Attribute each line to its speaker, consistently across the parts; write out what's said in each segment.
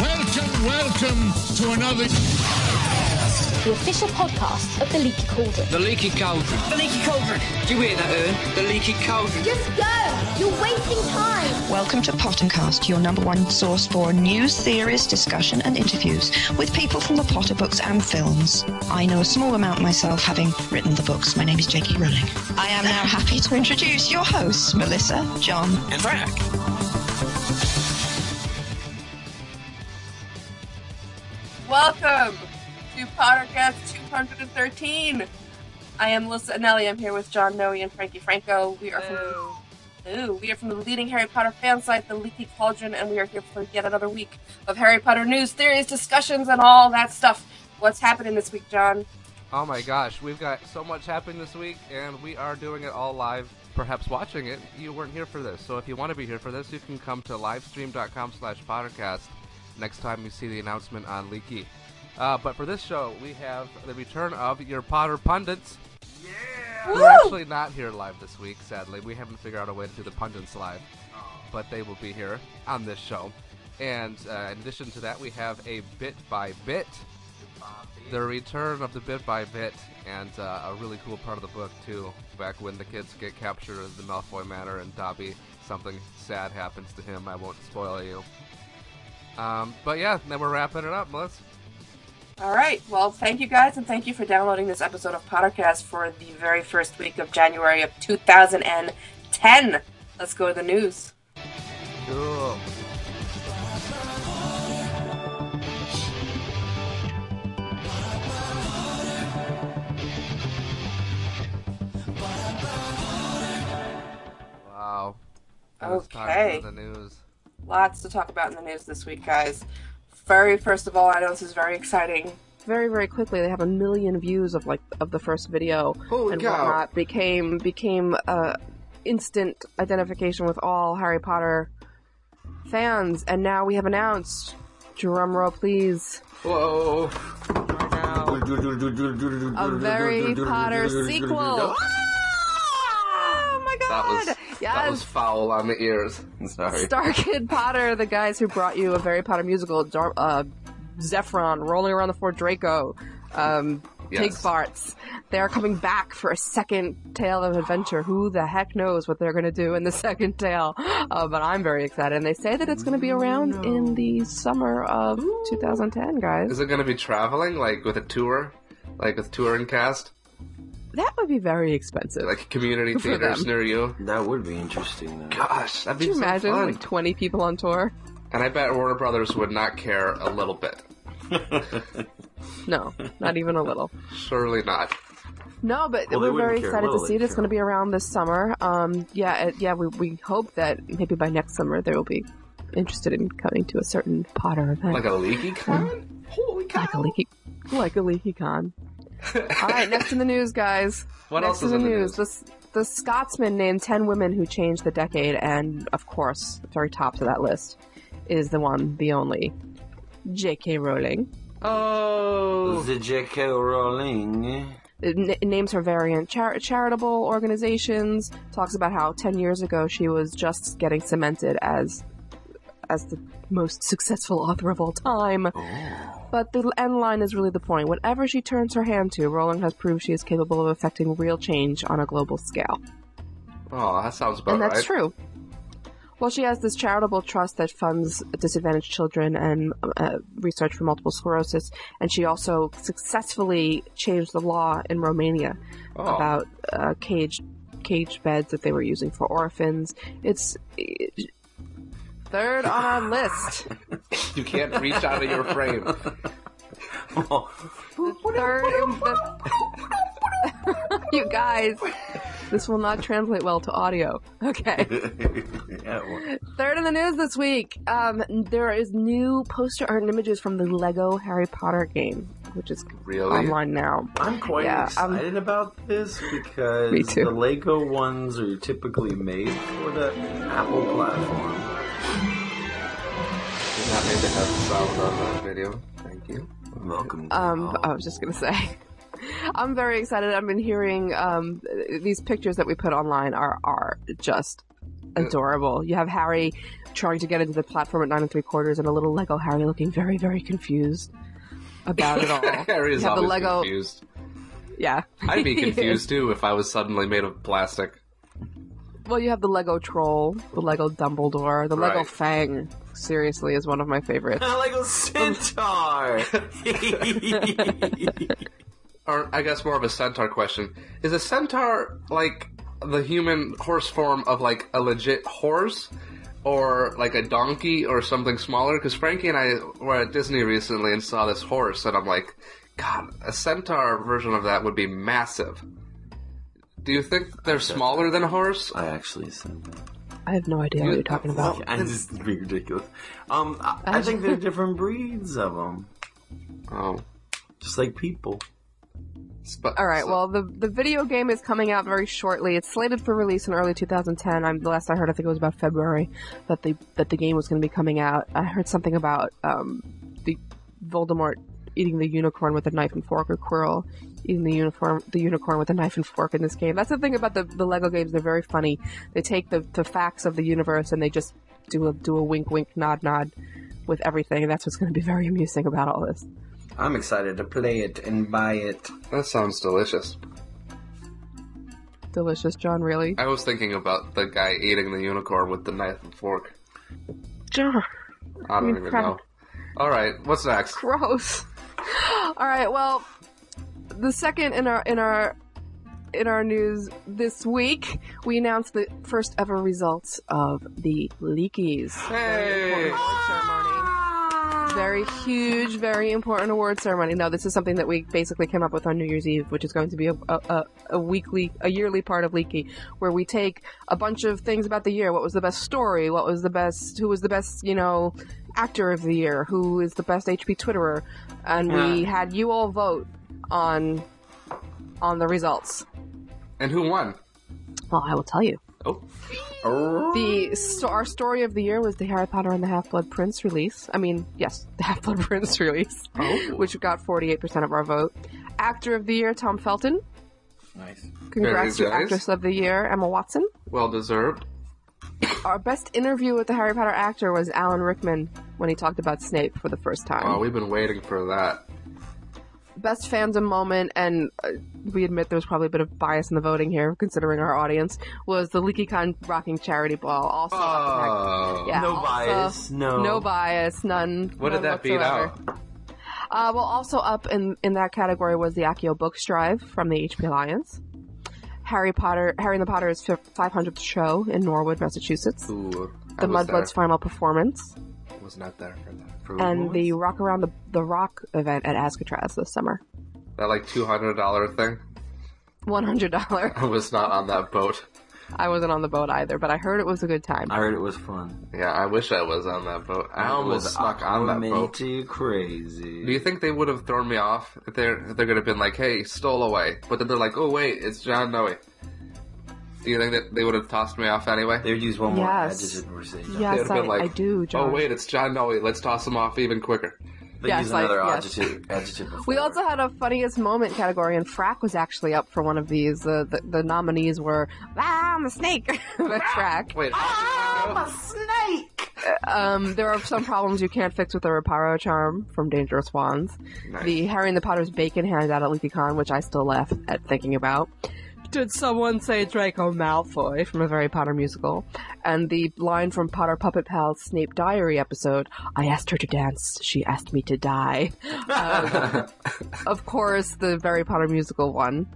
Speaker 1: Welcome, welcome to another.
Speaker 2: The official podcast of the Leaky Cauldron.
Speaker 3: The leaky cauldron. The leaky cauldron. Do you hear that, Ern? The leaky cauldron.
Speaker 2: Just go! You're wasting time!
Speaker 4: Welcome to Pottercast, your number one source for news, theories, discussion, and interviews with people from the Potter books and films. I know a small amount myself, having written the books. My name is J.K. Rowling. I am now happy to introduce your hosts, Melissa, John,
Speaker 3: And Frank.
Speaker 5: Welcome to Pottercast 213. I am Melissa Anelli. I'm here with John Noe and Frankie Franco. We are from Ooh, we are from the leading Harry Potter fan site, The Leaky Cauldron, and we are here for yet another week of Harry Potter news, theories, discussions, and all that stuff. What's happening this week, John?
Speaker 6: Oh my gosh, we've got so much happening this week, and we are doing it all live. Perhaps watching it, you weren't here for this. So if you want to be here for this, you can come to livestream.com slash pottercast next time you see the announcement on Leaky. Uh, but for this show, we have the return of your Potter pundits. Yeah! We're actually not here live this week, sadly. We haven't figured out a way to do the pundits live. But they will be here on this show. And uh, in addition to that, we have a bit by bit the return of the bit by bit and uh, a really cool part of the book too back when the kids get captured at the malfoy manor and dobby something sad happens to him i won't spoil you um, but yeah then we're wrapping it up melissa
Speaker 5: All right. Well, thank you guys, and thank you for downloading this episode of Pottercast for the very first week of January of 2010. Let's go to the news.
Speaker 6: cool wow time
Speaker 5: Okay.
Speaker 6: the news
Speaker 5: Lots to talk about in the news this week, guys. Very first of all, I know this is very exciting. Very, very quickly, they have a million views of like of the first video
Speaker 6: Holy
Speaker 5: and
Speaker 6: cow.
Speaker 5: whatnot. Became became uh, instant identification with all Harry Potter fans, and now we have announced. Drum roll, please.
Speaker 6: whoa
Speaker 5: A very Potter sequel. Oh my
Speaker 6: that was
Speaker 5: god! Yes.
Speaker 6: that was foul on the ears sorry
Speaker 5: Star Kid Potter, the guys who brought you a very Potter musical, uh, Zac Efron, Rolling Around the Fort Draco, um, Pig
Speaker 6: Yes.
Speaker 5: Farts. They're coming back for a second tale of adventure. Who the heck knows what they're going to do in the second tale? Uh, but I'm very excited. And they say that it's going to be around in the summer of 2010, guys.
Speaker 6: Is it going to be traveling, like with a tour, like with touring cast,
Speaker 5: That would be very expensive.
Speaker 6: like community
Speaker 5: for
Speaker 6: theaters
Speaker 5: them.
Speaker 6: near you?
Speaker 7: That would be interesting. Though.
Speaker 6: Gosh, that'd be
Speaker 5: you
Speaker 6: so
Speaker 5: imagine
Speaker 6: fun.
Speaker 5: like 20 people on tour?
Speaker 6: And I bet Warner Brothers would not care a little bit.
Speaker 5: No, not even a little.
Speaker 6: Surely not.
Speaker 5: No, but
Speaker 7: Well,
Speaker 5: we're very excited
Speaker 7: Well,
Speaker 5: to see it. It's going to be around this summer. Um, yeah, it, yeah. We, we hope that maybe by next summer they will be interested in coming to a certain Potter event,
Speaker 6: Like a leaky con? Holy cow!
Speaker 5: like a leaky, like a leaky con. All right, next in the news, guys.
Speaker 6: What
Speaker 5: next
Speaker 6: else is
Speaker 5: in the
Speaker 6: in the
Speaker 5: news?
Speaker 6: news?
Speaker 5: The, the Scotsman named ten women who changed the decade, and of course, very top to that list is the one, the only, J.K. Rowling.
Speaker 6: Oh,
Speaker 7: The J.K. Rowling.
Speaker 5: It n- names her variant char- charitable organizations. Talks about how ten years ago she was just getting cemented as as the most successful author of all time. Oh. But the end line is really the point. Whatever she turns her hand to, Rowling has proved she is capable of affecting real change on a global scale,
Speaker 6: oh, that sounds about
Speaker 5: and that's
Speaker 6: right.
Speaker 5: true. Well, she has this charitable trust that funds disadvantaged children and uh, research for multiple sclerosis, and she also successfully changed the law in Romania
Speaker 6: Oh.
Speaker 5: about uh, cage cage beds that they were using for orphans. It's third on our list.
Speaker 6: You can't reach out of your frame.
Speaker 5: Third, in the- you guys, this will not translate well to audio. Okay.
Speaker 7: yeah, well,
Speaker 5: Third in the news this week, um, there is new poster art and images from the Lego Harry Potter game, which is
Speaker 6: Really?
Speaker 5: online now.
Speaker 7: I'm quite
Speaker 5: Yeah, um,
Speaker 7: excited about this because the Lego ones are typically made for the Apple platform.
Speaker 6: Did not mean to have sound on that video. Thank you.
Speaker 7: Welcome.
Speaker 5: Um. I was just gonna say, I'm very excited. I've been hearing um, these pictures that we put online are are just adorable. You have Harry trying to get into the platform at nine and three quarters, and a little Lego Harry looking very very confused about it all.
Speaker 6: Harry is
Speaker 5: you have the
Speaker 6: always
Speaker 5: Lego.
Speaker 6: confused.
Speaker 5: Yeah,
Speaker 6: I'd be confused too if I was suddenly made of plastic.
Speaker 5: Well, you have the Lego Troll, the Lego Dumbledore, the Lego Fang. Seriously, is one of my favorites.
Speaker 8: Lego Centaur.
Speaker 6: Or I guess more of a centaur question. Is a centaur like the human horse form of like a legit horse? Or like a donkey or something smaller? Because Frankie and I were at Disney recently and saw this horse, and I'm like, God, a centaur version of that would be massive. Do you think they're smaller than a horse?
Speaker 8: I actually said that.
Speaker 5: I have no idea what you're talking about.
Speaker 8: I just being ridiculous. Um, I, I think there are different breeds of them,
Speaker 6: Oh,
Speaker 8: just like people.
Speaker 6: but,
Speaker 5: All right.
Speaker 6: so-
Speaker 5: Well, the the video game is coming out very shortly. It's slated for release in early 2010. I'm, the last I heard, I think it was about February that the that the game was going to be coming out. I heard something about um, the Voldemort eating the unicorn with a knife and fork, or Quirrell eating the uniform the unicorn with a knife and fork in this game. That's the thing about the the Lego games. They're very funny. They take the the facts of the universe and they just do a do a wink wink nod nod with everything. And that's what's going to be very amusing about all this.
Speaker 8: I'm excited to play it and buy it.
Speaker 6: that sounds delicious.
Speaker 5: Delicious, John. Really.
Speaker 6: I was thinking about the guy eating the unicorn with the knife and fork.
Speaker 5: John.
Speaker 6: I don't even
Speaker 5: crap.
Speaker 6: know. All right, what's next?
Speaker 5: gross. All right, well, the second in our in our in our news this week, we announced the first ever results of the Leakies.
Speaker 6: Hey!
Speaker 5: Very important award ceremony. Very huge, very important award ceremony. No, this is something that we basically came up with on New Year's Eve, which is going to be a, a, a, a weekly, a yearly part of Leaky, where we take a bunch of things about the year. What was the best story? What was the best? Who was the best? You know, actor of the year? Who is the best HP Twitterer? And we had you all vote on on the results.
Speaker 6: And who won?
Speaker 5: Well, I will tell you.
Speaker 6: Oh,
Speaker 5: The sto- our story of the year was the Harry Potter and the Half Blood Prince release. I mean, yes, the Half Blood Prince release, oh. which got forty eight percent of our vote. Actor of the year, Tom Felton.
Speaker 8: Nice.
Speaker 5: Congrats to Actress of the Year, Emma Watson.
Speaker 6: well deserved.
Speaker 5: Our best interview with the Harry Potter actor was Alan Rickman when he talked about Snape for the first time.
Speaker 6: Oh, we've been waiting for that.
Speaker 5: Best fandom moment, and uh, we admit there's probably a bit of bias in the voting here, considering our audience, was the LeakyCon Rocking Charity Ball. Also, that-
Speaker 6: Oh,
Speaker 5: yeah,
Speaker 8: No
Speaker 5: also-
Speaker 8: bias, no.
Speaker 5: no bias, none.
Speaker 6: what did
Speaker 5: none
Speaker 6: that beat
Speaker 5: whatsoever.
Speaker 6: out?
Speaker 5: Uh, well, also up in in that category was the Accio Books Drive from the HP Alliance. Harry Potter, Harry and the Potter's fif- 500th show in Norwood, Massachusetts.
Speaker 6: Ooh,
Speaker 5: the Mudbloods final performance.
Speaker 6: Was not there for that.
Speaker 8: For
Speaker 5: and the Rock Around the the Rock event at Alcatraz this summer.
Speaker 6: That like two hundred dollar thing.
Speaker 5: One hundred dollar.
Speaker 6: I was not on that boat.
Speaker 5: I wasn't on the boat either, but I heard it was a good time.
Speaker 8: I heard it was fun.
Speaker 6: Yeah, I wish I was on that boat. I almost
Speaker 8: was
Speaker 6: snuck on that boat.
Speaker 8: Aquamate crazy.
Speaker 6: Do you think they would have thrown me off if they're if they're gonna have been like, "Hey, stole away," but then they're like, "Oh wait, it's John Noe." Do you think that they would have tossed me off anyway?
Speaker 8: They would use one more
Speaker 5: Yes.
Speaker 8: adjective or say.
Speaker 6: They
Speaker 5: yes,
Speaker 6: would've
Speaker 5: I,
Speaker 6: been like,
Speaker 5: I do, John.
Speaker 6: Oh wait, it's John Noe. Let's toss him off even quicker.
Speaker 8: They
Speaker 5: Yes,
Speaker 8: use
Speaker 5: like-
Speaker 8: another
Speaker 5: yes.
Speaker 8: adjective. adjective before.
Speaker 5: We also had a funniest moment category, and Frack was actually up for one of these. Uh, the the nominees were "Ah, I'm a snake" with Frack.
Speaker 6: Wait,
Speaker 5: Um, there are some problems you can't fix with the Reparo charm from Dangerous Wands.
Speaker 6: Nice.
Speaker 5: The Harry and the Potter's bacon handout at LeakyCon, which I still laugh at thinking about. Did someone say Draco Malfoy from a Harry Potter musical? And the line from Potter Puppet Pal's Snape Diary episode, I asked her to dance, she asked me to die. Um, of course, the Harry Potter musical one.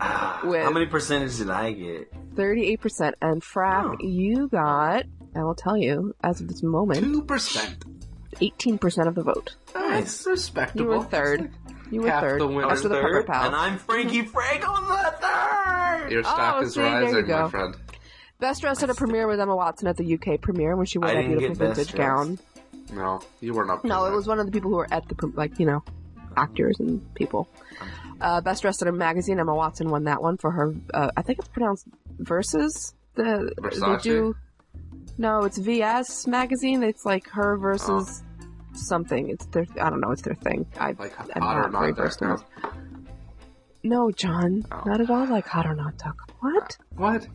Speaker 5: With
Speaker 8: How many percentage did I get?
Speaker 5: 38%. And Frack,
Speaker 8: Oh.
Speaker 5: you got, I will tell you, as of this moment,
Speaker 6: two percent.
Speaker 5: 18% of the vote.
Speaker 6: Nice, respectable.
Speaker 5: You were third. You were
Speaker 6: Half
Speaker 5: third.
Speaker 6: the winners.
Speaker 5: After the Puppet
Speaker 8: Third,
Speaker 5: Pals.
Speaker 8: and I'm Frankie Frank on the third.
Speaker 6: Your stock
Speaker 5: Oh,
Speaker 6: is
Speaker 5: see, there you
Speaker 6: rising, my friend.
Speaker 5: Best dressed at a premiere with Emma Watson at the UK premiere when she wore
Speaker 8: I
Speaker 5: that beautiful vintage
Speaker 8: dressed.
Speaker 5: gown.
Speaker 6: No, you weren't up.
Speaker 5: No, it
Speaker 6: that.
Speaker 5: was one of the people who were at the, like, you know, actors and people. Uh, best dressed at a magazine, Emma Watson won that one for her, uh, I think it's pronounced Versus. The, they do, no, it's VS magazine. It's like her versus something. It's their, I don't know, it's their thing. I,
Speaker 6: Like
Speaker 5: I'm
Speaker 6: hot or
Speaker 5: not
Speaker 6: not now.
Speaker 5: No, John.
Speaker 6: Oh.
Speaker 5: Not at all like Hot or Not Duck. What?
Speaker 6: What?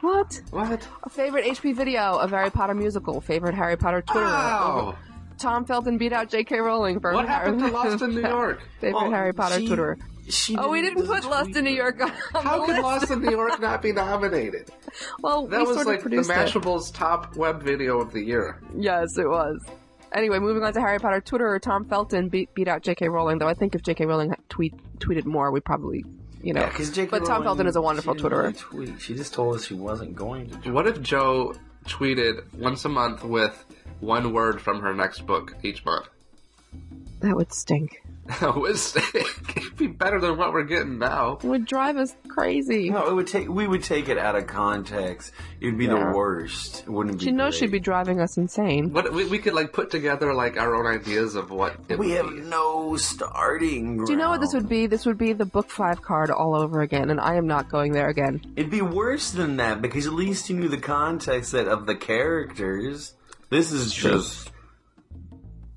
Speaker 5: What?
Speaker 6: What?
Speaker 5: A favorite HP video of Harry Potter musical. Favorite Harry Potter Twitter.
Speaker 6: Wow.
Speaker 5: Tom Felton beat out J.K. Rowling for
Speaker 6: What happened to Lost in New York?
Speaker 5: favorite
Speaker 8: Well,
Speaker 5: Harry oh, Potter
Speaker 8: she-
Speaker 5: Twitter.
Speaker 8: She
Speaker 5: Oh, we didn't put Lost in New York on
Speaker 6: How could
Speaker 5: list.
Speaker 6: Lost in New York not be nominated?
Speaker 5: Well,
Speaker 6: That
Speaker 5: we
Speaker 6: was like the. Mashables top web video of the year.
Speaker 5: Yes, it was. Anyway, moving on to Harry Potter Twitter. Tom Felton beat, beat out J.K. Rowling, though I think if J.K. Rowling had tweet tweeted more, we probably, you know.
Speaker 8: Yeah, because J.K.
Speaker 5: but Tom
Speaker 8: Rowling,
Speaker 5: Felton is a wonderful
Speaker 8: she
Speaker 5: Twitterer.
Speaker 8: really tweet. She just told us she wasn't going to. Tweet.
Speaker 6: What if Joe tweeted once a month with one word from her next book each month?
Speaker 5: That would stink.
Speaker 6: That would stink. It'd be better than what we're getting now.
Speaker 5: It would drive us crazy.
Speaker 8: No, it would take. We would take it out of context. It'd be
Speaker 5: Yeah.
Speaker 8: the worst. It wouldn't be.
Speaker 5: She knows she'd be driving us insane.
Speaker 6: What we, we could like put together like our own ideas of what it
Speaker 8: We
Speaker 6: would
Speaker 8: have
Speaker 6: be.
Speaker 8: no starting.
Speaker 5: Do you know what this would be? This would be the book five card all over again, and I am not going there again.
Speaker 8: It'd be worse than that because at least you knew the context that of the characters. This is just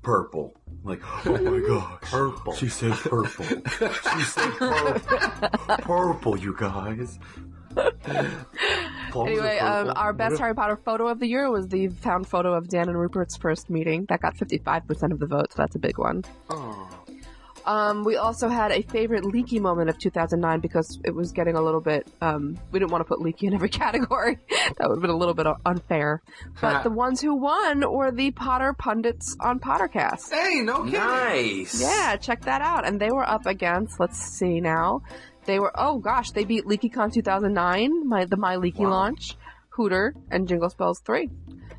Speaker 8: purple. Like, oh my gosh, purple. She said purple. she said purple. purple, you guys.
Speaker 5: Anyway, um, our best Harry Potter photo of the year was the found photo of Dan and Rupert's first meeting. That got 55% of the vote, so that's a big one.
Speaker 6: Oh.
Speaker 5: Um, we also had a favorite leaky moment of 2009 because it was getting a little bit. Um, we didn't want to put leaky in every category. that would have been a little bit unfair. But the ones who won were the Potter pundits on Pottercast.
Speaker 6: Hey, no kidding.
Speaker 8: Nice.
Speaker 5: Yeah, check that out. And they were up against. Let's see now. They were. Oh gosh, they beat LeakyCon 2009, my the My Leaky
Speaker 8: Wow.
Speaker 5: launch, Hooter, and Jingle Spells 3.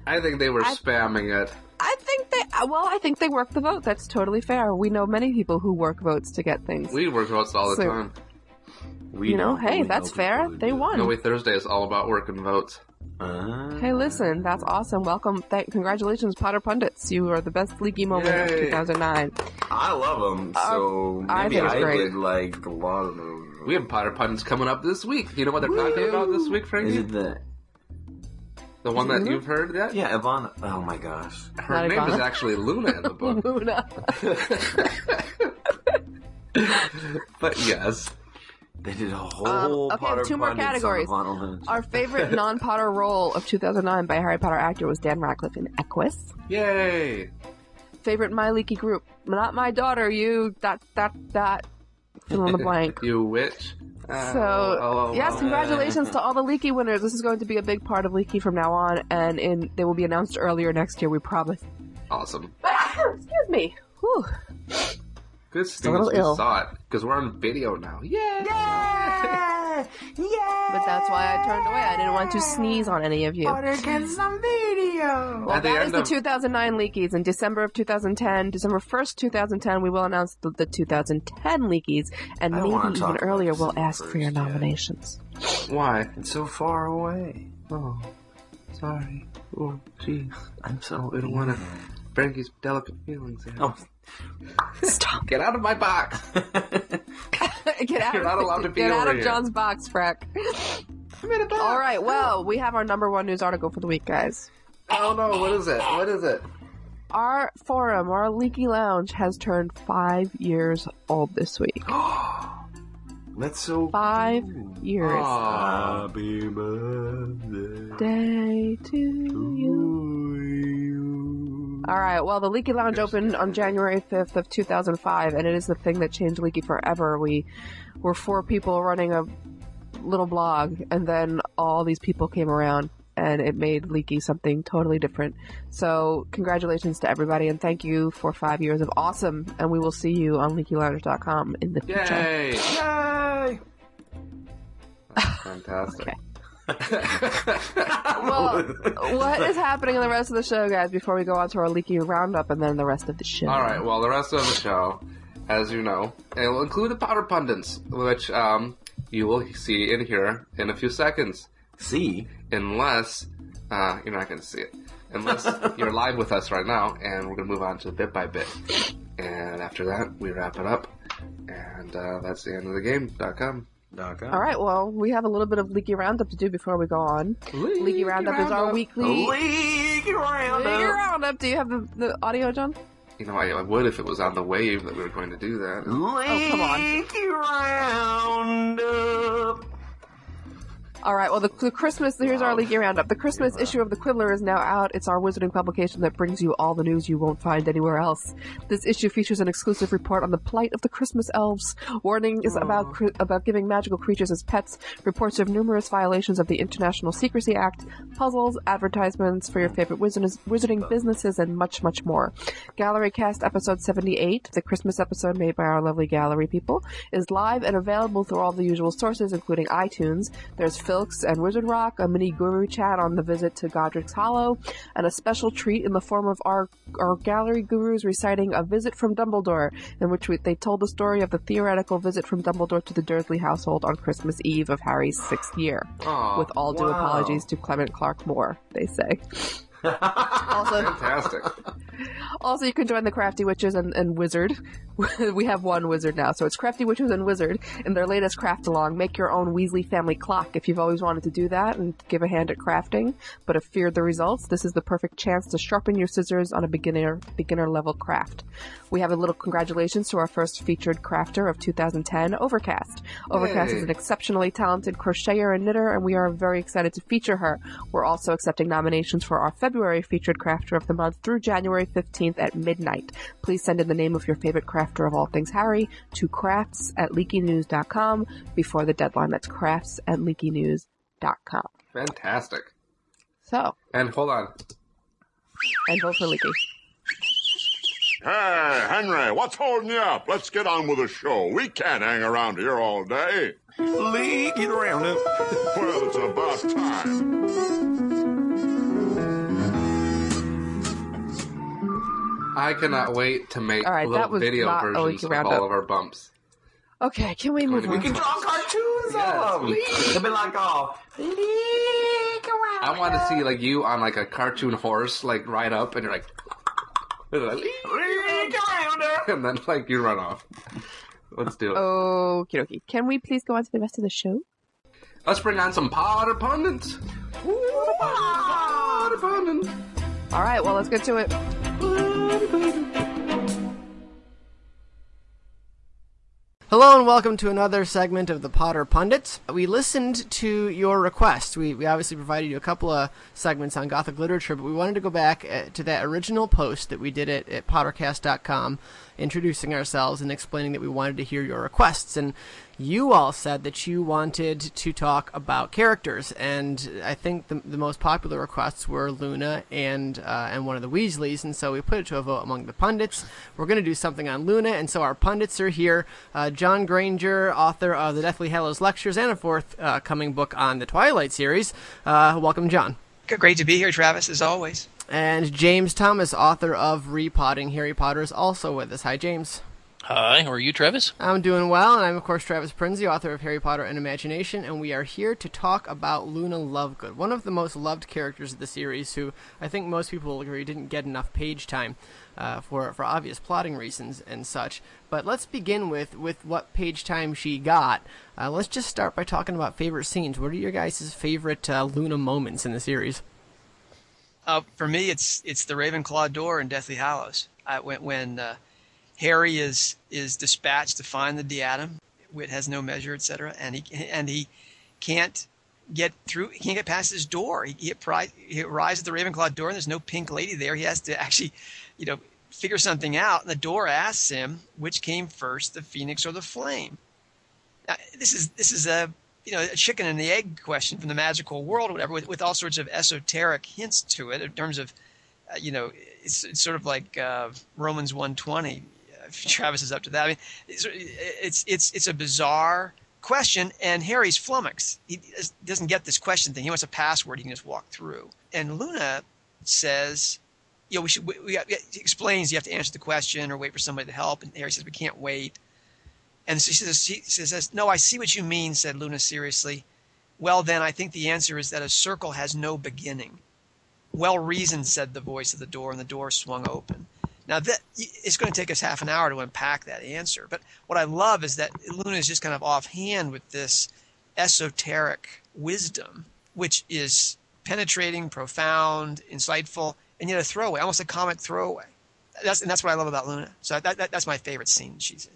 Speaker 6: I think they were
Speaker 5: I-
Speaker 6: spamming it.
Speaker 5: I think they. uh, Well, I think they work the vote. That's totally fair. We know many people who work votes to get things.
Speaker 6: We work votes all the
Speaker 5: So-
Speaker 6: time.
Speaker 8: We
Speaker 5: you know,
Speaker 8: don't,
Speaker 5: hey,
Speaker 8: we
Speaker 5: that's
Speaker 8: know
Speaker 5: fair. They
Speaker 8: do.
Speaker 5: won.
Speaker 6: No Way Thursday is all about working votes.
Speaker 8: Uh,
Speaker 5: Hey, listen, that's awesome. Welcome, th- congratulations, Potter pundits. You are the best leaky moment of 2009.
Speaker 8: I love them, so
Speaker 5: I
Speaker 8: maybe
Speaker 5: think it's
Speaker 8: I,
Speaker 5: great.
Speaker 8: did like a lot of those.
Speaker 6: We have Potter puns coming up this week. You know what they're talking about this week, Frankie?
Speaker 8: Is it the
Speaker 6: The one that you've heard yet?
Speaker 8: yeah Ivana? Oh my gosh.
Speaker 6: Her
Speaker 5: Not
Speaker 6: name is actually Luna in the book.
Speaker 5: Luna.
Speaker 6: but yes.
Speaker 8: They did a whole
Speaker 5: Um, okay,
Speaker 8: Potter
Speaker 5: two more
Speaker 8: pundits on
Speaker 5: categories. Our favorite non-Potter role of 2009 by Harry Potter actor was Dan Radcliffe in Equus.
Speaker 6: Yay.
Speaker 5: Favorite My Leaky group, not my daughter. You dot dot dot. Fill in the blank.
Speaker 6: You witch. Uh,
Speaker 5: So,
Speaker 6: oh, oh,
Speaker 5: yes,
Speaker 6: oh.
Speaker 5: congratulations to all the Leaky winners. This is going to be a big part of Leaky from now on, and in, they will be announced earlier next year, we promise.
Speaker 6: Awesome.
Speaker 5: Excuse me. Whew.
Speaker 6: Good
Speaker 5: a little
Speaker 6: thing we
Speaker 5: ill.
Speaker 6: saw it because we're on video now. Yay!
Speaker 5: But that's why I turned away. I didn't want to sneeze on any of you.
Speaker 8: get some video.
Speaker 5: Well,
Speaker 6: At the
Speaker 5: that
Speaker 6: end
Speaker 5: is the
Speaker 6: of-
Speaker 5: 2009 Leakies. In December of 2010, December 1st, 2010, we will announce the, the 2010 Leakies, and
Speaker 8: I
Speaker 5: maybe even earlier we'll ask for your
Speaker 8: 1st yet.
Speaker 5: nominations.
Speaker 6: Why?
Speaker 8: It's so far away.
Speaker 6: Oh, sorry. Oh, jeez.
Speaker 8: I'm so.
Speaker 6: We don't want to. Frankie's delicate feelings here.
Speaker 8: Oh.
Speaker 5: Stop.
Speaker 6: Get out of my box!
Speaker 5: get out
Speaker 6: You're not
Speaker 5: of,
Speaker 6: allowed to be
Speaker 5: get out of
Speaker 6: here.
Speaker 5: John's box, Freck.
Speaker 6: I'm in a box!
Speaker 5: All right, well, we have our number one news article for the week, guys.
Speaker 6: Oh no, what is it? What is it?
Speaker 5: Our forum, our Leaky Lounge, has turned five years old this week.
Speaker 8: That's so.
Speaker 5: Five
Speaker 8: cool.
Speaker 5: years.
Speaker 6: Aw.
Speaker 8: Happy birthday
Speaker 5: Day to you.
Speaker 8: to you.
Speaker 5: All right. Well, the Leaky Lounge opened on January 5th of 2005, and it is the thing that changed Leaky forever. We were four people running a little blog, and then all these people came around, and it made Leaky something totally different. So, congratulations to everybody, and thank you for five years of awesome. And we will see you on LeakyLounge.com in the future.
Speaker 6: Yay!
Speaker 8: Yay!
Speaker 6: Fantastic.
Speaker 5: Okay. Well, what is happening in the rest of the show, guys? Before we go on to our Leaky roundup, and then the rest of the show.
Speaker 6: All right. Well, the rest of the show, as you know, it will include the Potter pundits, which um, you will see in here in a few seconds,
Speaker 8: See,
Speaker 6: unless uh, you're not going to see it, unless you're live with us right now, and we're going to move on to bit by bit. And after that, we wrap it up, and uh, that's the end of the game.com.
Speaker 8: Doc.
Speaker 5: All right. Well, we have a little bit of leaky roundup to do before we go on. Leaky roundup is our weekly leaky
Speaker 8: roundup.
Speaker 5: roundup. Do you have the, the audio, John?
Speaker 6: You know, I, I would if it was on the wave that we were going to do that.
Speaker 5: Oh, come on.
Speaker 8: Leaky Roundup.
Speaker 5: All right. Well, the, the Christmas here's our leaky roundup. The Christmas issue of the Quibbler is now out. It's our wizarding publication that brings you all the news you won't find anywhere else. This issue features an exclusive report on the plight of the Christmas elves. Warning is about about giving magical creatures as pets. Reports of numerous violations of the International Secrecy Act, puzzles, advertisements for your favorite wizard- wizarding businesses, and much, much more. Gallery Cast episode 78, the Christmas episode made by our lovely gallery people, is live and available through all the usual sources, including iTunes. There's Filks and Wizard Rock, a mini guru chat on the visit to Godric's Hollow, and a special treat in the form of our our gallery gurus reciting a visit from Dumbledore, in which we, they told the story of the theoretical visit from Dumbledore to the Dursley household on Christmas Eve of Harry's sixth year.
Speaker 6: Aw,
Speaker 5: With all due
Speaker 8: wow.
Speaker 5: apologies to Clement Clarke Moore, they say. also,
Speaker 6: Fantastic.
Speaker 5: also, you can join the Crafty Witches and, and Wizard. we have one wizard now, so it's Crafty Witches and Wizard in their latest craft along. Make your own Weasley family clock if you've always wanted to do that and give a hand at crafting, but have feared the results. This is the perfect chance to sharpen your scissors on a beginner beginner level craft. We have a little congratulations to our first featured crafter of 2010, Overcast. Overcast
Speaker 6: Yay.
Speaker 5: is an exceptionally talented crocheter and knitter, and we are very excited to feature her. We're also accepting nominations for our February featured crafter of the month through January 15th at midnight. Please send in the name of your favorite crafter of all things Harry to crafts at leakynews.com before the deadline. That's crafts at leakynews.com.
Speaker 6: Fantastic.
Speaker 5: So,
Speaker 6: And hold on.
Speaker 5: and vote for Leaky.
Speaker 9: Hey, Henry, what's holding you up? Let's get on with the show. We can't hang around here all day.
Speaker 8: Leaky Roundup.
Speaker 9: Well, it's about time.
Speaker 6: I cannot wait to make
Speaker 5: All right,
Speaker 6: little
Speaker 5: that was
Speaker 6: video
Speaker 5: not
Speaker 6: versions
Speaker 5: leaky
Speaker 6: of
Speaker 5: roundup.
Speaker 6: all of our bumps.
Speaker 5: Okay, can we move
Speaker 6: We
Speaker 5: on?
Speaker 8: We can draw cartoons of them. They'll be like, oh,
Speaker 6: I want to see like you on like a cartoon horse, like ride up, and you're like, and like,
Speaker 8: Leaky Roundup.
Speaker 6: and then like you run off. Let's do it.
Speaker 5: Okie dokie. Can we please go on to the rest of the show?
Speaker 6: Let's bring on some Potter pundits. Potter pundits.
Speaker 5: All right, well, let's get to it.
Speaker 10: Hello and welcome to another segment of the Potter Pundits. We listened to your request. We, we obviously provided you a couple of segments on Gothic literature, but we wanted to go back uh, to that original post that we did at, at pottercast.com, introducing ourselves and explaining that we wanted to hear your requests. And you all said that you wanted to talk about characters, and I think the, the most popular requests were Luna and uh, and one of the Weasleys, and so we put it to a vote among the pundits. We're going to do something on Luna, and so our pundits are here. Uh, John Granger, author of the Deathly Hallows Lectures and a forthcoming uh, book on the Twilight series. Uh, welcome, John.
Speaker 11: Great to be here, Travis, as always.
Speaker 10: And James Thomas, author of Repotting Harry Potter, is also with us. Hi, James.
Speaker 12: Hi, how are you, Travis?
Speaker 10: I'm doing well, and I'm, of course, Travis Prinzi, author of Harry Potter and Imagination, and we are here to talk about Luna Lovegood, one of the most loved characters of the series, who I think most people will agree didn't get enough page time uh, for, for obvious plotting reasons and such. But let's begin with, with what page time she got. Uh, let's just start by talking about favorite scenes. What are your guys' favorite uh, Luna moments in the series?
Speaker 11: Uh, for me, it's it's the Ravenclaw door in Deathly Hallows. I, when when uh, Harry is is dispatched to find the diadem, wit has no measure, etc., and he and he can't get through. He can't get past his door. He, he, he arrives at the Ravenclaw door, and there's no pink lady there. He has to actually, you know, figure something out. And the door asks him, which came first, the phoenix or the flame? Now, this is this is a you know a chicken and the egg question from the magical world or whatever, with, with all sorts of esoteric hints to it in terms of, uh, you know, it's, it's sort of like uh, Romans one twenty. Travis is up to that. I mean, it's it's it's, it's a bizarre question, and Harry's flummoxed. He doesn't get this question thing. He wants a password he can just walk through. And Luna says, you know, we should. We, we, explains you have to answer the question or wait for somebody to help. And Harry says we can't wait. And she says, she says, no, I see what you mean, said Luna seriously. Well, then, I think the answer is that a circle has no beginning. Well reasoned, said the voice of the door, and the door swung open. Now, that, it's going to take us half an hour to unpack that answer. But what I love is that Luna is just kind of offhand with this esoteric wisdom, which is penetrating, profound, insightful, and yet a throwaway, almost a comic throwaway. that's and that's what I love about Luna. So that, that that's my favorite scene she's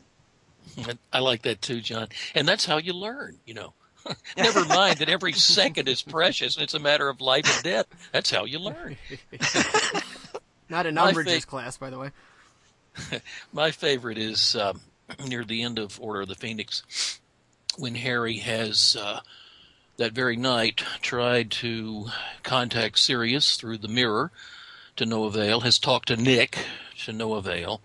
Speaker 11: in.
Speaker 12: I like that too, John. And that's how you learn, you know. Never mind that every second is precious and it's a matter of life and death. That's how you learn.
Speaker 10: Not an
Speaker 12: My fa-
Speaker 10: class, by the way.
Speaker 12: My favorite is um, near the end of Order of the Phoenix when Harry has uh, that very night tried to contact Sirius through the mirror to no avail, has talked to Nick to no avail.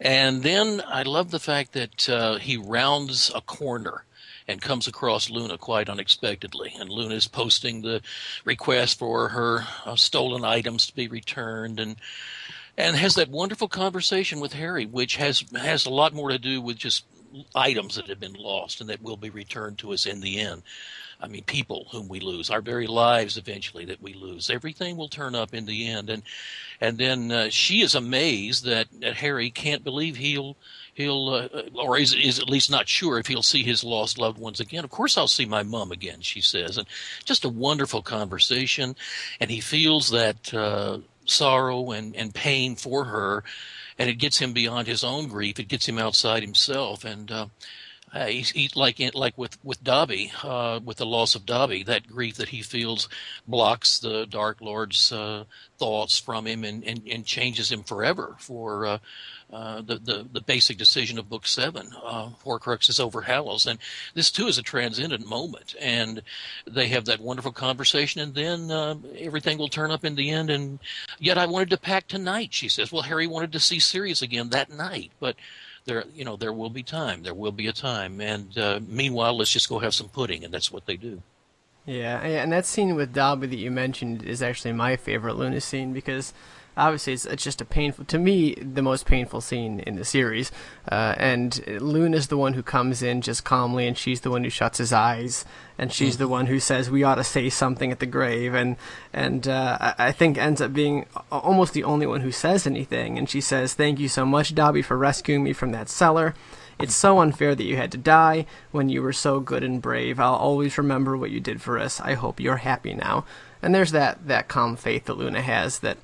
Speaker 12: And then I love the fact that uh, he rounds a corner and comes across Luna quite unexpectedly. And Luna is posting the request for her uh, stolen items to be returned and and has that wonderful conversation with Harry, which has has a lot more to do with just items that have been lost and that will be returned to us in the end. I mean, people whom we lose, our very lives eventually that we lose. Everything will turn up in the end, and and then uh, she is amazed that, that Harry can't believe he'll he'll uh, or is is at least not sure if he'll see his lost loved ones again. Of course, I'll see my mom again, she says, and just a wonderful conversation, and he feels that. Uh, sorrow and, and pain for her, and it gets him beyond his own grief. It gets him outside himself, and uh, uh, he's, he's like like with with Dobby, uh, with the loss of Dobby, that grief that he feels blocks the Dark Lord's uh, thoughts from him and, and, and changes him forever for. Uh, uh, the, the the basic decision of Book Seven, uh, Horcruxes over Hallows, and this too is a transcendent moment, and they have that wonderful conversation, and then uh, everything will turn up in the end. And yet, I wanted to pack tonight. She says, "Well, Harry wanted to see Sirius again that night, but." There, you know, there will be time. There will be a time, and uh, meanwhile, let's just go have some pudding, and that's what they do.
Speaker 10: Yeah, and that scene with Dobby that you mentioned is actually my favorite Luna scene because obviously it's, it's just a painful to me the most painful scene in the series uh, and is the one who comes in just calmly and she's the one who shuts his eyes and she's the one who says we ought to say something at the grave and and uh, I, I think ends up being almost the only one who says anything and she says thank you so much dobby for rescuing me from that cellar it's so unfair that you had to die when you were so good and brave. I'll always remember what you did for us. I hope you're happy now. And there's that, that calm faith that Luna has that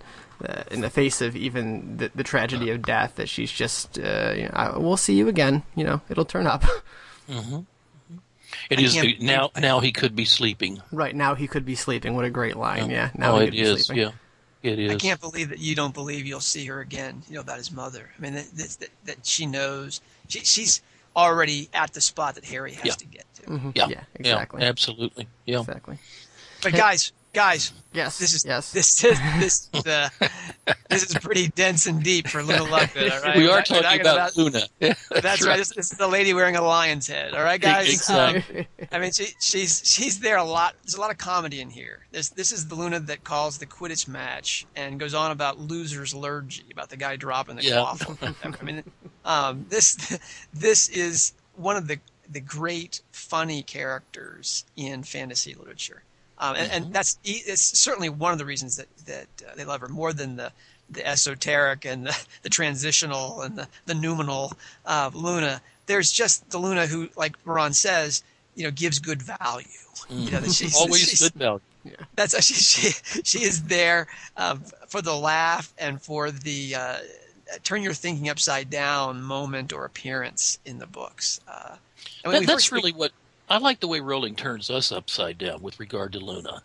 Speaker 10: uh, in the face of even the, the tragedy of death that she's just uh, you know, I, we'll see you again you know it'll turn up
Speaker 12: Mm-hmm. It
Speaker 10: I
Speaker 12: is
Speaker 10: can't-
Speaker 12: now. Now he could be sleeping.
Speaker 10: right now he could be sleeping what a great line yeah now
Speaker 12: oh,
Speaker 10: he
Speaker 12: it
Speaker 10: could be
Speaker 12: is.
Speaker 10: sleeping.
Speaker 12: Yeah, it is.
Speaker 11: I can't believe that you don't believe you'll see her again. You know about his mother. I mean that that, that, that she knows. She, she's already at the spot that Harry has
Speaker 12: Yeah.
Speaker 11: to get to.
Speaker 10: Mhm.
Speaker 12: Yeah,
Speaker 10: yeah exactly
Speaker 12: Yeah, absolutely. Yeah.
Speaker 10: exactly
Speaker 11: But guys, guys,
Speaker 10: yes,
Speaker 11: this is
Speaker 10: yes.
Speaker 11: this is this is, uh, this is pretty dense and deep for little Lovegood. All right,
Speaker 12: We
Speaker 11: We're
Speaker 12: are
Speaker 11: not- we're
Speaker 12: talking
Speaker 11: not
Speaker 12: about
Speaker 11: gonna-
Speaker 12: Luna.
Speaker 11: That's right. This, this is the lady wearing a lion's head. All right, guys.
Speaker 12: Exactly.
Speaker 11: Um, I mean, she, she's she's there a lot. There's a lot of comedy in here. This this is the Luna that calls the Quidditch match and goes on about losers' lurgy, about the guy dropping the
Speaker 12: Yeah.
Speaker 11: quaffle. I mean, um, this this is one of the the great funny characters in fantasy literature, um, and, and that's e- it's certainly one of the reasons that that uh, they love her more than the the esoteric and the, the transitional and the, the numinal uh, Luna. There's just the Luna who, like Moran says, you know, gives good value. You know, that she's,
Speaker 12: Always
Speaker 11: she's-
Speaker 12: good value.
Speaker 11: That's she she, she is there um, for the laugh and for the uh, turn your thinking upside down moment or appearance in the books. Uh, and
Speaker 12: That- that's
Speaker 11: first-
Speaker 12: really what I like the way Rowling turns us upside down with regard to Luna.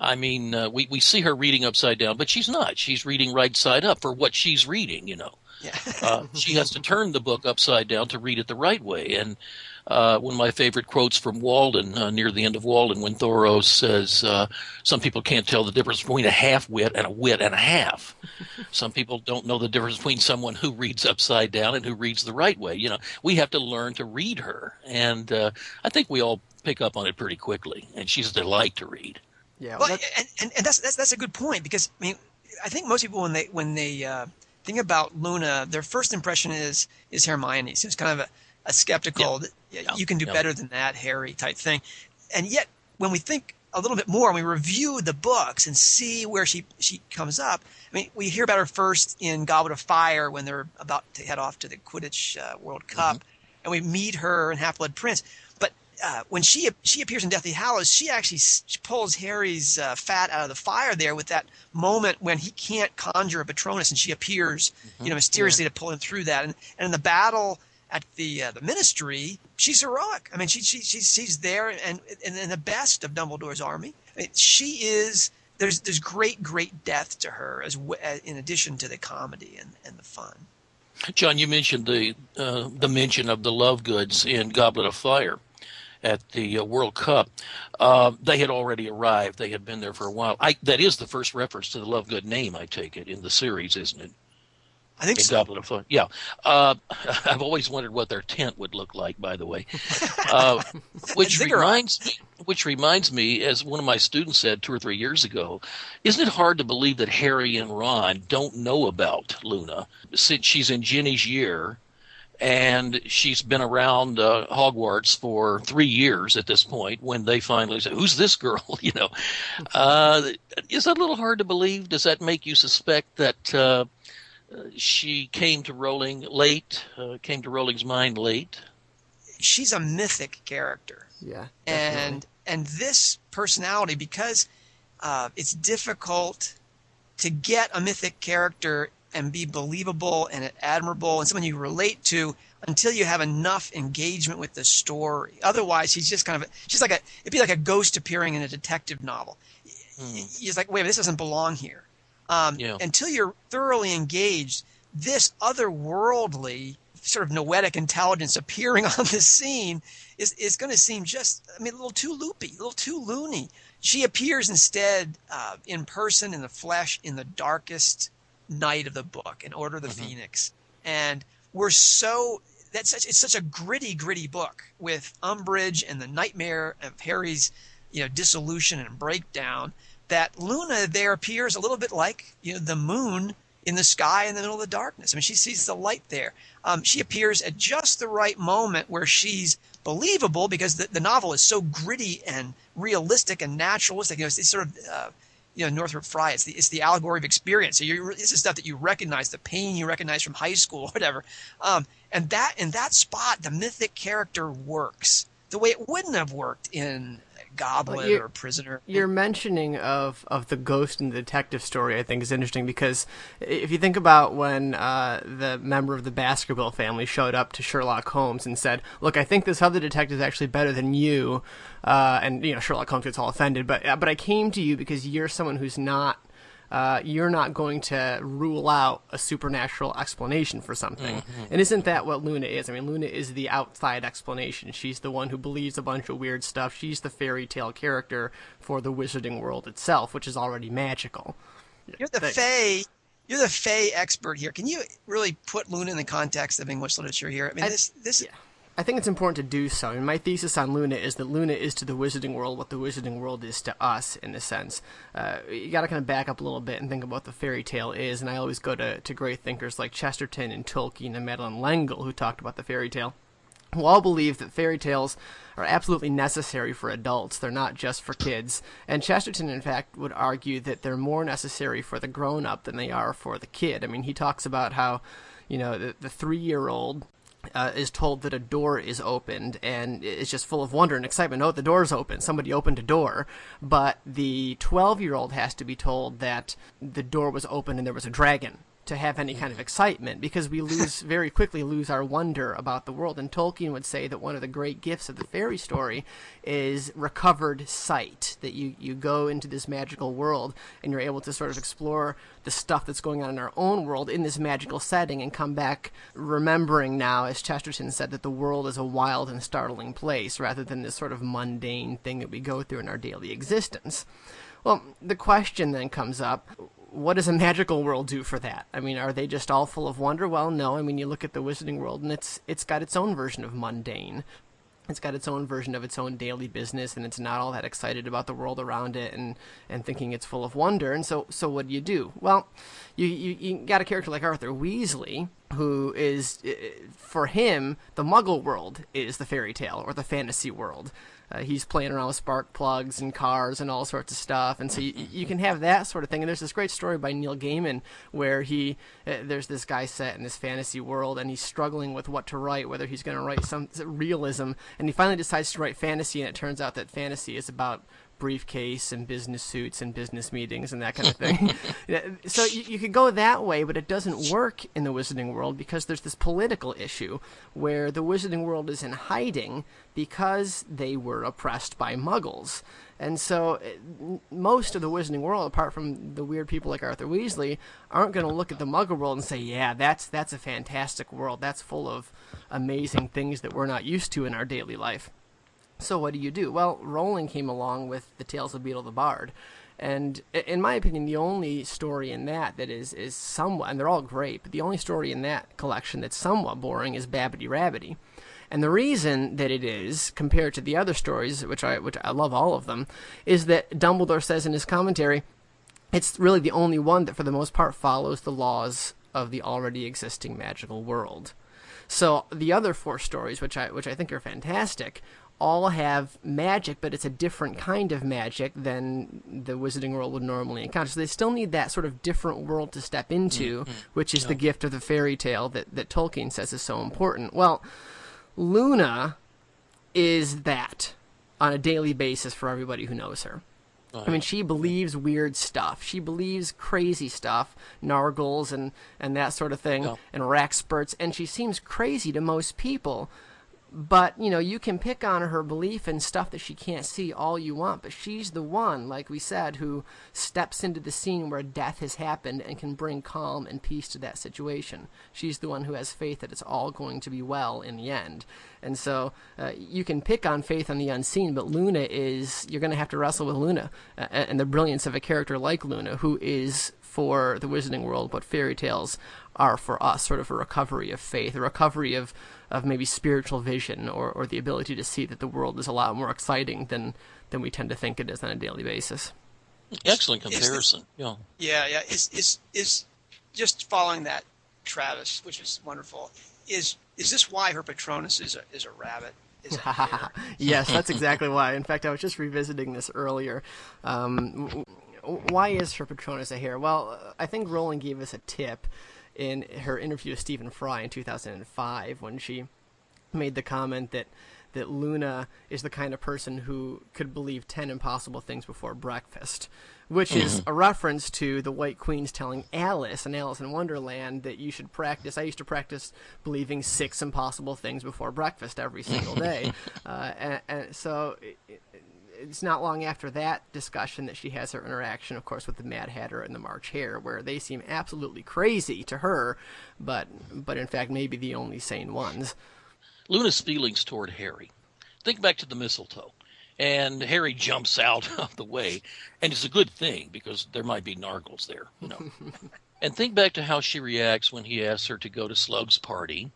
Speaker 12: I mean, uh, we we see her reading upside down, but she's not. She's reading right side up for what she's reading. You know,
Speaker 11: Yeah.
Speaker 12: uh, she has to turn the book upside down to read it the right way. And uh, one of my favorite quotes from Walden uh, near the end of Walden, when Thoreau says, uh, "Some people can't tell the difference between a half wit and a wit and a half." Some people don't know the difference between someone who reads upside down and who reads the right way. You know, we have to learn to read her, and uh, I think we all pick up on it pretty quickly. And she's a delight to read.
Speaker 10: yeah
Speaker 11: Well, and, and, and that's, that's that's a good point because I mean, I think most people when they when they uh, think about Luna, their first impression is is Hermione. So it's kind of a, a skeptical. that, yeah, you can do
Speaker 12: yeah.
Speaker 11: better than that, Harry type thing. And yet, when we think a little bit more and we review the books and see where she she comes up, I mean, we hear about her first in Goblet of Fire when they're about to head off to the Quidditch uh, World Cup, and we meet her in Half Blood Prince. But uh, when she she appears in Deathly Hallows, she actually she pulls Harry's uh, fat out of the fire there with that moment when he can't conjure a Patronus, and she appears, mm-hmm. you know, mysteriously yeah. to pull him through that. And, and in the battle at the uh, the Ministry, she's heroic. I mean, she, she she's she's there and and in the best of Dumbledore's army. I mean, she is. There's there's great great depth to her as in addition to the comedy and, and the fun.
Speaker 12: John, you mentioned the uh, the mention of the Lovegoods in Goblet of Fire at the uh, World Cup. Uh, they had already arrived. They had been there for a while. I, that is the first reference to the Lovegood name, I take it, in the series, isn't it?
Speaker 11: I think
Speaker 12: in
Speaker 11: so.
Speaker 12: Goblet of Fire. Yeah. Uh, I've always wondered what their tent would look like, by the way. Uh, which reminds me, which reminds me, as one of my students said two or three years ago, isn't it hard to believe that Harry and Ron don't know about Luna since she's in Ginny's year and she's been around uh, Hogwarts for three years at this point. When they finally say, "Who's this girl?" you know, uh, is that a little hard to believe? Does that make you suspect that uh, she came to Rowling late? Uh, came to Rowling's mind late?
Speaker 11: She's a mythic character.
Speaker 10: Yeah,
Speaker 11: definitely. and and this personality because uh, it's difficult to get a mythic character and be believable and admirable and someone you relate to until you have enough engagement with the story. Otherwise, he's just kind of she's like a it'd be like a ghost appearing in a detective novel. Mm. He's like, wait, this doesn't belong here. Um, yeah. Until you're thoroughly engaged, this otherworldly sort of noetic intelligence appearing on the scene is is going to seem just I mean a little too loopy, a little too loony. She appears instead uh, in person, in the flesh, in the darkest night of the book in Order of the mm-hmm. Phoenix, and we're so that's such it's such a gritty, gritty book with Umbridge and the nightmare of Harry's you know dissolution and breakdown. That Luna there appears a little bit like you know the moon in the sky in the middle of the darkness. I mean, she sees the light there. Um, she appears at just the right moment where she's believable because the, the novel is so gritty and realistic and naturalistic. You know, it's, it's sort of uh, you know Northrop Frye. It's the it's the allegory of experience. So you this is stuff that you recognize, the pain you recognize from high school, or whatever. Um, and that in that spot, the mythic character works the way it wouldn't have worked in Goblet or Prisoner.
Speaker 10: Your mentioning of, of the ghost and the detective story, I think, is interesting because if you think about when uh, the member of the Baskerville family showed up to Sherlock Holmes and said, "Look, I think this other detective is actually better than you," uh, and you know Sherlock Holmes gets all offended, but but I came to you because you're someone who's not uh, you're not going to rule out a supernatural explanation for something. Mm-hmm. And isn't that what Luna is? I mean, Luna is the outside explanation. She's the one who believes a bunch of weird stuff. She's the fairy tale character for the wizarding world itself, which is already magical.
Speaker 11: You're the Fae. You're the Fae expert here. Can you really put Luna in the context of English literature here? I mean, I, this this
Speaker 10: yeah. I think it's important to do so. And my thesis on Luna is that Luna is to the Wizarding world what the Wizarding world is to us, in a sense. Uh, you got to kind of back up a little bit and think about what the fairy tale is. And I always go to, to great thinkers like Chesterton and Tolkien and Madeleine L'Engle who talked about the fairy tale. Who all believe that fairy tales are absolutely necessary for adults. They're not just for kids. And Chesterton, in fact, would argue that they're more necessary for the grown up than they are for the kid. I mean, he talks about how you know the, the three year old uh, is told that a door is opened and is just full of wonder and excitement. Oh, the door's open. Somebody opened a door. But the 12 year old has to be told that the door was open and there was a dragon to have any kind of excitement because we lose very quickly lose our wonder about the world. And Tolkien would say that one of the great gifts of the fairy story is recovered sight that you you go into this magical world and you're able to sort of explore the stuff that's going on in our own world in this magical setting and come back remembering now as Chesterton said that the world is a wild and startling place rather than this sort of mundane thing that we go through in our daily existence. Well, the question then comes up what does a magical world do for that? I mean, are they just all full of wonder? Well, no. I mean, you look at the Wizarding world, and it's it's got its own version of mundane. It's got its own version of its own daily business, and it's not all that excited about the world around it, and, and thinking it's full of wonder. And so, so what do you do? Well, you, you you got a character like Arthur Weasley, who is eh, eh, for him the Muggle world is the fairy tale or the fantasy world. Uh, he's playing around with spark plugs and cars and all sorts of stuff. And so you, you can have that sort of thing. And there's this great story by Neil Gaiman where he uh, there's this guy set in this fantasy world and he's struggling with what to write, whether he's going to write some realism, and he finally decides to write fantasy. And it turns out that fantasy is about briefcase and business suits and business meetings and that kind of thing. so you, you could go that way, but it doesn't work in the wizarding world because there's this political issue where the wizarding world is in hiding because they were oppressed by muggles. And so eh, most of the wizarding world, apart from the weird people like Arthur Weasley, aren't going to look at the muggle world and say, yeah, that's, that's a fantastic world. That's full of amazing things that we're not used to in our daily life. So what do you do? Well, Rowling came along with the Tales of Beedle the Bard, and in my opinion, the only story in that that is is somewhat, and they're all great, but the only story in that collection that's somewhat boring is Babbity Rabbity. And the reason that it is, compared to the other stories, which I which I love all of them, is that Dumbledore says in his commentary, it's really the only one that for the most part follows the laws of the already existing magical world. So the other four stories, which I which I think are fantastic, all have magic, but it's a different kind of magic than the Wizarding World would normally encounter. So they still need that sort of different world to step into, mm-hmm. which is the gift of the fairy tale that, that Tolkien says is so important. Well, Luna is that on a daily basis for everybody who knows her. I mean, she believes weird stuff. She believes crazy stuff, nargles and, and that sort of thing, yeah. and Wrackspurts, and she seems crazy to most people but you know you can pick on her belief and stuff that she can't see all you want but she's the one like we said who steps into the scene where death has happened and can bring calm and peace to that situation. She's the one who has faith that it's all going to be well in the end. And so uh, you can pick on faith on the unseen but luna is you're going to have to wrestle with luna uh, and the brilliance of a character like luna who is for the wizarding world what fairy tales are for us sort of a recovery of faith a recovery of of maybe spiritual vision or, or the ability to see that the world is a lot more exciting than than we tend to think it is on a daily basis.
Speaker 12: Excellent comparison. yeah.
Speaker 11: Yeah, yeah. Is is is just following that, Travis, which is wonderful. Is is this why her Patronus is a is a rabbit?
Speaker 10: yes, that's exactly why. In fact, I was just revisiting this earlier. Um, why is her Patronus a hare? Well, I think Rowling gave us a tip in her interview with Stephen Fry in 2005 when she made the comment that that Luna is the kind of person who could believe 10 impossible things before breakfast, which mm-hmm. is a reference to the White Queen's telling Alice in Alice in Wonderland that you should practice. I used to practice believing six impossible things before breakfast every single day. uh, and, and, so it, it's not long after that discussion that she has her interaction, of course, with the Mad Hatter and the March Hare, where they seem absolutely crazy to her, but but in fact maybe the only sane ones.
Speaker 12: Luna's feelings toward Harry. Think back to the mistletoe, and Harry jumps out of the way, and it's a good thing because there might be nargles there, you know. and think back to how she reacts when he asks her to go to Slug's party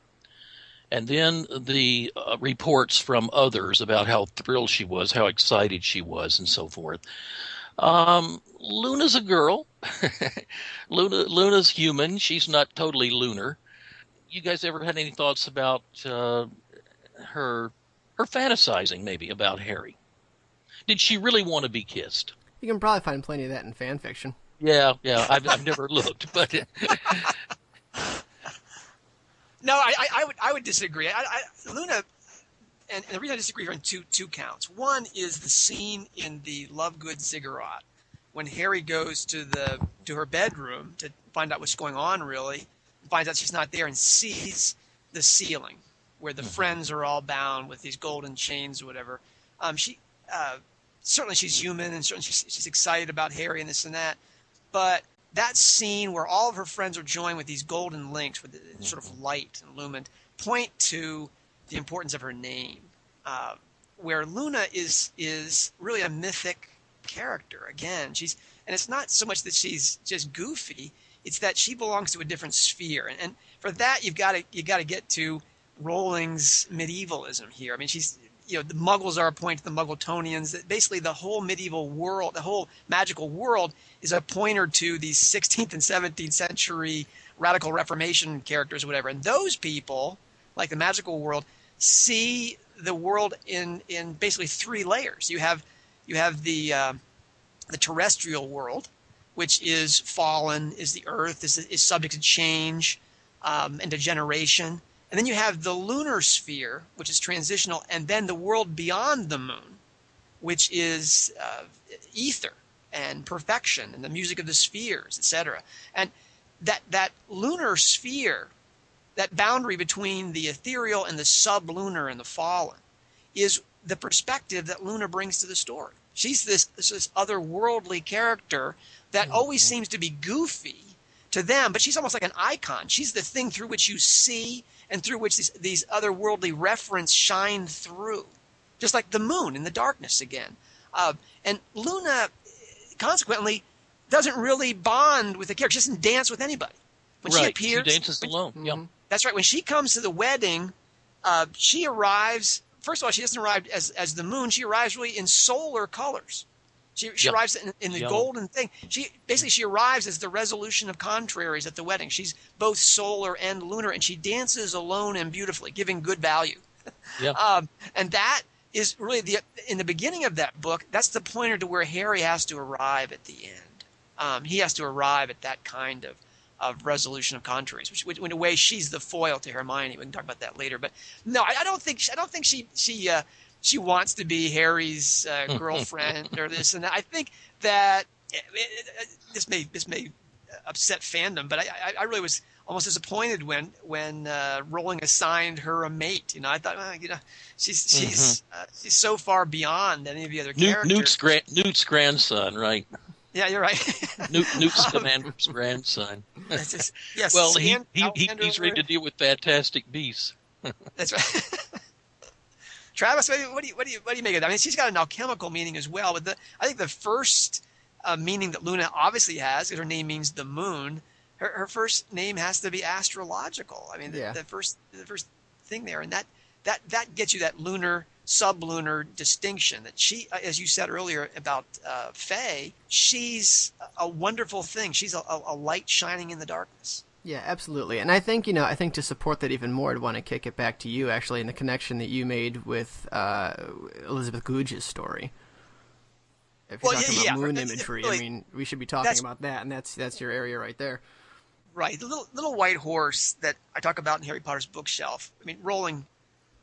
Speaker 12: and then the uh, reports from others about how thrilled she was, how excited she was, and so forth. Um, Luna's a girl. Luna, Luna's human. She's not totally lunar. You guys ever had any thoughts about uh, her her fantasizing maybe about Harry? Did she really want to be kissed?
Speaker 10: You can probably find plenty of that in fan fiction.
Speaker 12: Yeah, yeah. I've, I've never looked, but
Speaker 11: No, I, I, I, would I would disagree. I, I, Luna, and, and, the reason I disagree are on two two counts. One is the scene in the Lovegood Ziggurat when Harry goes to the to her bedroom to find out what's going on. Really, finds out she's not there and sees the ceiling where the mm-hmm. friends are all bound with these golden chains or whatever. Um, she uh, certainly she's human and certainly she's, she's excited about Harry and this and that, but that scene where all of her friends are joined with these golden links with the sort of light and illumined point to the importance of her name. Uh, where Luna is is really a mythic character. Again, she's and it's not so much that she's just goofy; it's that she belongs to a different sphere. And, and for that, you've got to you got to get to Rowling's medievalism here. I mean, she's you know the Muggles are a point to the Muggletonians. That basically the whole medieval world, the whole magical world, is a pointer to these 16th and 17th century radical Reformation characters, or whatever. And those people, like the magical world, see the world in in basically three layers. You have you have the uh, the terrestrial world, which is fallen, is the earth, is, is subject to change um, and degeneration. And then you have the lunar sphere, which is transitional, and then the world beyond the moon, which is uh, ether and perfection and the music of the spheres, etc. And that that lunar sphere, that boundary between the ethereal and the sublunar and the fallen, is the perspective that Luna brings to the story. She's this this otherworldly character that always seems to be goofy to them, but she's almost like an icon. She's the thing through which you see and through which these, these otherworldly reference shine through, just like the moon in the darkness again. Uh, and Luna, consequently, doesn't really bond with the character. She doesn't dance with anybody. When
Speaker 12: right.
Speaker 11: she appears,
Speaker 12: she dances alone. Yep.
Speaker 11: that's right. When she comes to the wedding, uh, she arrives. First of all, she doesn't arrive as as the moon. She arrives really in solar colors. She, she
Speaker 12: Yep.
Speaker 11: arrives in, in the
Speaker 12: Yellow.
Speaker 11: golden thing. She basically she arrives as the resolution of contraries at the wedding. She's both solar and lunar, and she dances alone and beautifully, giving good value.
Speaker 12: Yeah.
Speaker 11: Um, and that is really the in the beginning of that book. That's the pointer to where Harry has to arrive at the end. Um, he has to arrive at that kind of of resolution of contraries, which, which in a way she's the foil to Hermione. We can talk about that later. But no, I, I don't think I don't think she she uh, she wants to be Harry's uh, girlfriend or this and that. I think that it, it, this may this may upset fandom, but I, I, I really was almost disappointed when when uh, Rowling assigned her a mate. You know, I thought, well, you know, she's she's uh, she's so far beyond any of the other
Speaker 12: Newt,
Speaker 11: characters.
Speaker 12: Newt's, gra- Newt's grandson, right?
Speaker 11: Yeah, you're right.
Speaker 12: Newt, Newt Scamander's grandson.
Speaker 11: Just- yes,
Speaker 12: well, he, he, he he's ready to deal with fantastic beasts.
Speaker 11: That's right. Travis, what do, you, what do you what do you what do you make of that? I mean, she's got an alchemical meaning as well, but the I think the first uh, meaning that Luna obviously has, because her name means the moon, her, her first name has to be astrological. I mean, the,
Speaker 10: Yeah.
Speaker 11: the first the first thing there, and that that that gets you that lunar sublunar distinction. That she, uh, as you said earlier about uh, Faye, she's a- wonderful thing. She's a, a light shining in the darkness.
Speaker 10: Yeah, absolutely. And I think, you know, I think to support that even more, I'd want to kick it back to you, actually, in the connection that you made with uh, Elizabeth Goudge's story. If you're
Speaker 11: Well,
Speaker 10: talking
Speaker 11: yeah,
Speaker 10: about
Speaker 11: yeah,
Speaker 10: moon imagery, I mean, we should be talking about that, and that's that's your area right there.
Speaker 11: Right, the little little white horse that I talk about in Harry Potter's bookshelf. I mean, Rowling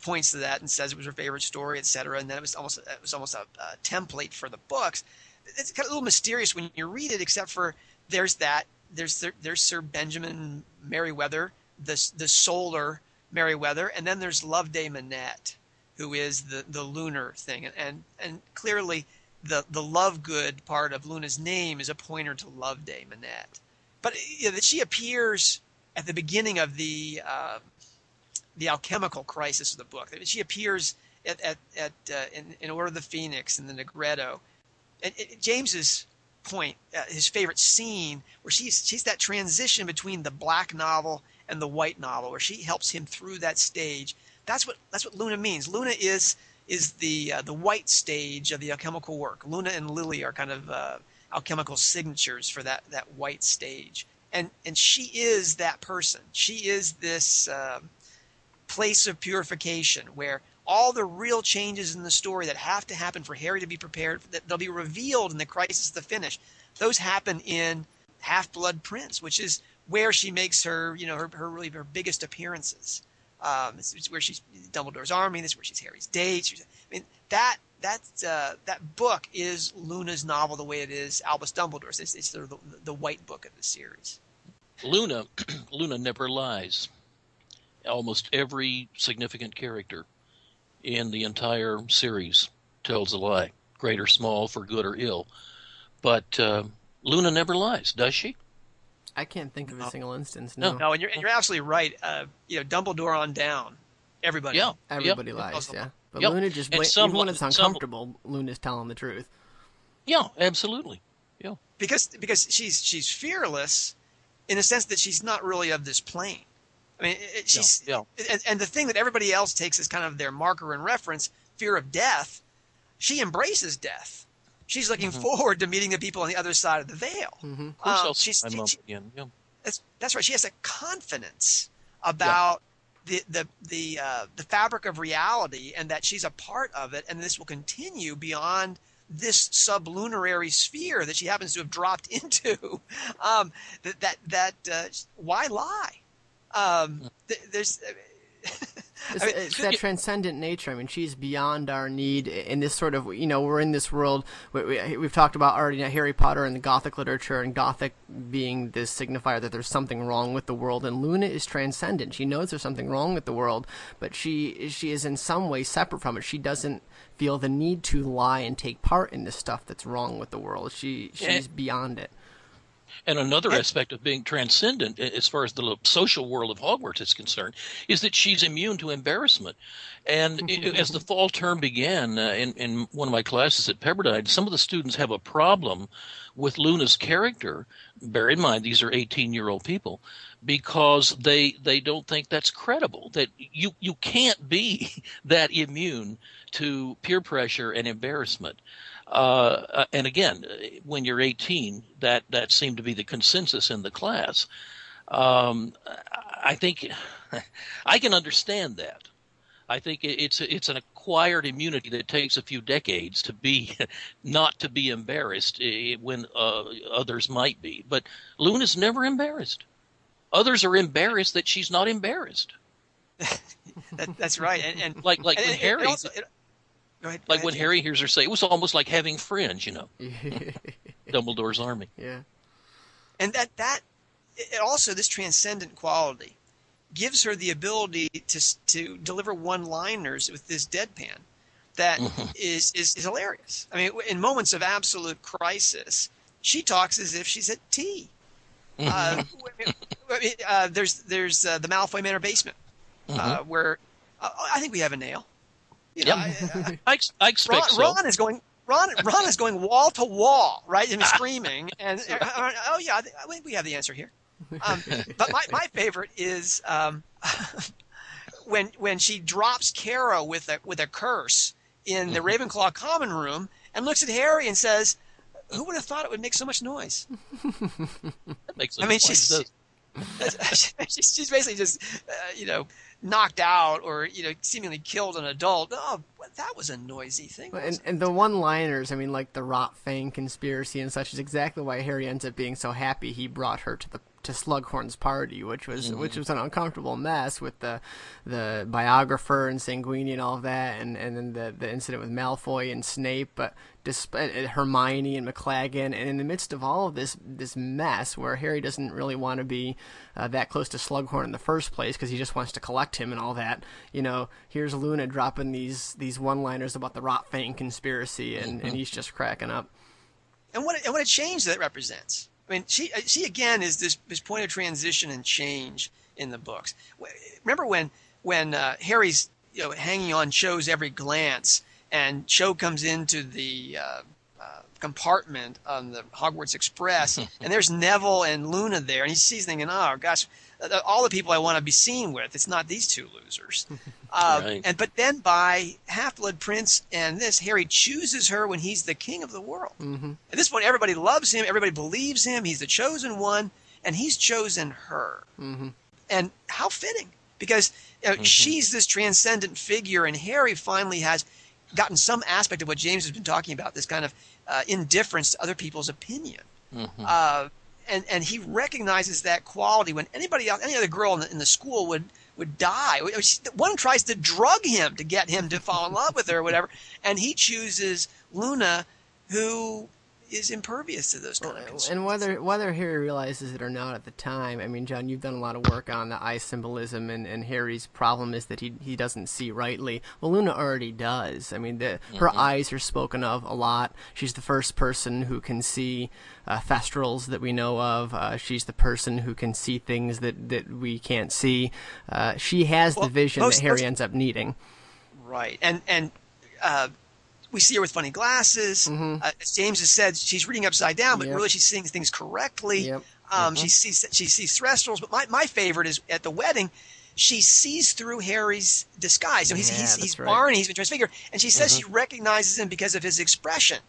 Speaker 11: points to that and says it was her favorite story, etc. And then it was almost it was almost a, a template for the books. It's kind of a little mysterious when you read it, except for there's that there's there's Sir Benjamin Merriweather, the the solar Merriweather, and then there's Loveday Minette, who is the the lunar thing, and and, clearly the the Lovegood part of Luna's name is a pointer to Loveday Minette but you know, she appears at the beginning of the uh, the alchemical crisis of the book. She appears at at, at uh, in, in Order of the Phoenix and the nigredo. And, and James's point, uh, his favorite scene, where she's she's that transition between the black novel and the white novel, where she helps him through that stage. That's what that's what Luna means. Luna is is the uh, the white stage of the alchemical work. Luna and Lily are kind of uh, alchemical signatures for that that white stage, and and she is that person. She is this uh, place of purification where all the real changes in the story that have to happen for Harry to be prepared, that they'll be revealed in the crisis to finish. Those happen in Half Blood Prince, which is where she makes her, you know, her, her really her biggest appearances. Um, it's, it's where she's Dumbledore's army. This is where she's Harry's date. She's, I mean, that that uh, that book is Luna's novel the way it is Albus Dumbledore's. It's, it's of the, the white book of the series.
Speaker 12: Luna, Luna never lies. Almost every significant character in the entire series tells a lie, great or small, for good or ill. But uh, Luna never lies, does she?
Speaker 10: I can't think of a single instance. No,
Speaker 11: No, and you're, and you're absolutely right. Uh, you know, Dumbledore on down, everybody.
Speaker 12: Yeah,
Speaker 10: everybody
Speaker 12: Yep.
Speaker 10: lies. Yeah, but
Speaker 12: Yep.
Speaker 10: Luna just
Speaker 12: And
Speaker 10: bla-
Speaker 12: some-
Speaker 10: even when it's
Speaker 12: some-
Speaker 10: uncomfortable, Luna's telling the truth.
Speaker 12: Yeah, absolutely. Yeah.
Speaker 11: because because she's she's fearless in the sense that she's not really of this plane. I mean, it, it- she's
Speaker 12: Yeah,
Speaker 11: And, and the thing that everybody else takes as kind of their marker and reference, fear of death. She embraces death. She's looking
Speaker 12: Mhm.
Speaker 11: forward to meeting the people on the other side of the veil.
Speaker 10: Mm-hmm.
Speaker 12: Of course,
Speaker 11: Um,
Speaker 12: I'll
Speaker 11: she's- she- she-
Speaker 12: again. Yeah.
Speaker 11: That's, that's right. She has a confidence about the the the uh, the fabric of reality, and that she's a part of it, and this will continue beyond this sublunary sphere that she happens to have dropped into. Um, that that that uh, why lie? Um, th- there's.
Speaker 10: It's,
Speaker 11: I mean,
Speaker 10: it's that transcendent nature. I mean, she's beyond our need in this sort of, you know, we're in this world. We, we, have talked about already now Harry Potter and the Gothic literature, and Gothic being this signifier that there's something wrong with the world. And Luna is transcendent. She knows there's something wrong with the world, but she she is in some way separate from it. She doesn't feel the need to lie and take part in the stuff that's wrong with the world. She she's beyond it.
Speaker 12: And another aspect of being transcendent, as far as the social world of Hogwarts is concerned, is that she's immune to embarrassment. And as the fall term began uh, in, in one of my classes at Pepperdine, some of the students have a problem with Luna's character. Bear in mind, these are 18 year old people because they they don't think that's credible. That you you can't be that immune to peer pressure and embarrassment. Uh, and again, when you're 18, that that seemed to be the consensus in the class. Um, I think I can understand that. I think it's it's an acquired immunity that takes a few decades to be not to be embarrassed eh, when uh, others might be. But Luna's never embarrassed. Others are embarrassed that she's not embarrassed.
Speaker 11: that, that's right, and, and
Speaker 12: like like
Speaker 11: and,
Speaker 12: Harry.
Speaker 11: also, it, ahead,
Speaker 12: like when Harry hears her say, it was almost like having friends, you know. Dumbledore's army.
Speaker 10: Yeah.
Speaker 11: and that that it also this transcendent quality gives her the ability to to deliver one-liners with this deadpan that is, is is hilarious. I mean, in moments of absolute crisis, she talks as if she's at tea. Uh, I mean, uh, there's there's uh, the Malfoy Manor basement uh, where uh, I think we have a nail. You know,
Speaker 12: Yep.
Speaker 11: I-
Speaker 12: I, I expect
Speaker 11: Ron,
Speaker 12: so.
Speaker 11: Ron is going. Ron, Ron is going wall to wall, right, and screaming. And uh, oh yeah, I think- we have the answer here. Um, but my, my favorite is um, when when she drops Carrow with a with a curse in the Ravenclaw common room and looks at Harry and says, "Who would have thought it would make so much noise?"
Speaker 12: That makes
Speaker 11: I mean, she's. she's, basically just uh, you know knocked out or you know seemingly killed an adult. Oh, that was a noisy thing.
Speaker 10: And, and the one-liners, I mean, like the Rotfang conspiracy and such, is exactly why Harry ends up being so happy he brought her to the to Slughorn's party, which was which was an uncomfortable mess with the the biographer and Sanguini and all of that, and and then the the incident with Malfoy and Snape, but despite Hermione and McLaggen, and in the midst of all of this this mess, where Harry doesn't really want to be uh, that close to Slughorn in the first place because he just wants to collect him and all that, you know, here's Luna dropping these these one-liners about the Rotfang conspiracy, and, and he's just cracking up.
Speaker 11: and what and what a change that represents. I mean, she she again is this this point of transition and change in the books. Remember when when uh, Harry's you know hanging on Cho's every glance, and Cho comes into the uh, uh, compartment on the Hogwarts Express, and there's Neville and Luna there, and he sees thinking, oh gosh, uh, all the people I want to be seen with, it's not these two losers. Uh,
Speaker 12: Right.
Speaker 11: And but then by Half Blood Prince and this, Harry chooses her when he's the king of the world.
Speaker 10: Mm-hmm.
Speaker 11: At this point, everybody loves him, everybody believes him, he's the chosen one, and he's chosen her.
Speaker 10: Mm-hmm.
Speaker 11: And how fitting, because you know, she's this transcendent figure, and Harry finally has gotten some aspect of what James has been talking about this kind of uh, indifference to other people's opinion. Uh, and, and he recognizes that quality when anybody else, any other girl in the, in the school would, would die. One tries to drug him to get him to fall in love with her or whatever, and he chooses Luna, who is impervious to those kind of.
Speaker 10: And whether whether Harry realizes it or not at the time, I mean, John, you've done a lot of work on the eye symbolism, and, and Harry's problem is that he he doesn't see rightly. Well, Luna already does. I mean, the, her
Speaker 12: Mhm.
Speaker 10: eyes are spoken of a lot. She's the first person who can see uh, that we know of. Uh, she's the person who can see things that, that we can't see. Uh, she has
Speaker 11: Well,
Speaker 10: the vision
Speaker 11: most-
Speaker 10: that Harry
Speaker 11: most-
Speaker 10: ends up needing.
Speaker 11: Right, and and uh, we see her with funny glasses. Uh, as James has said, she's reading upside down, but
Speaker 10: Yep.
Speaker 11: really she's seeing things correctly.
Speaker 10: Yep.
Speaker 11: Um, She sees she sees thestrals, but my, my favorite is at the wedding. She sees through Harry's disguise. So he's
Speaker 10: Yeah,
Speaker 11: he's, he's
Speaker 10: right.
Speaker 11: Barney. He's been transfigured, and she says she recognizes him because of his expression.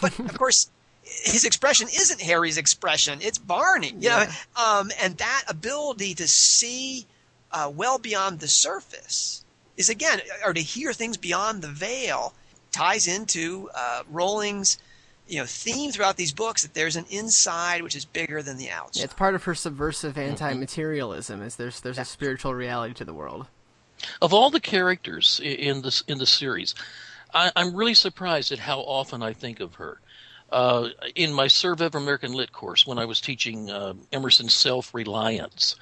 Speaker 11: But of course, his expression isn't Harry's expression; it's Barney. You know, um, and that ability to see uh, well beyond the surface is again, or to hear things beyond the veil ties into uh, Rowling's you know theme throughout these books that there's an inside which is bigger than the outside.
Speaker 10: Yeah, it's part of her subversive anti-materialism. Is there's there's a spiritual reality to the world.
Speaker 12: Of all the characters in this in the series, I, I'm really surprised at how often I think of her. Uh, in my Serve Ever American Lit course, when I was teaching uh, Emerson's self-reliance,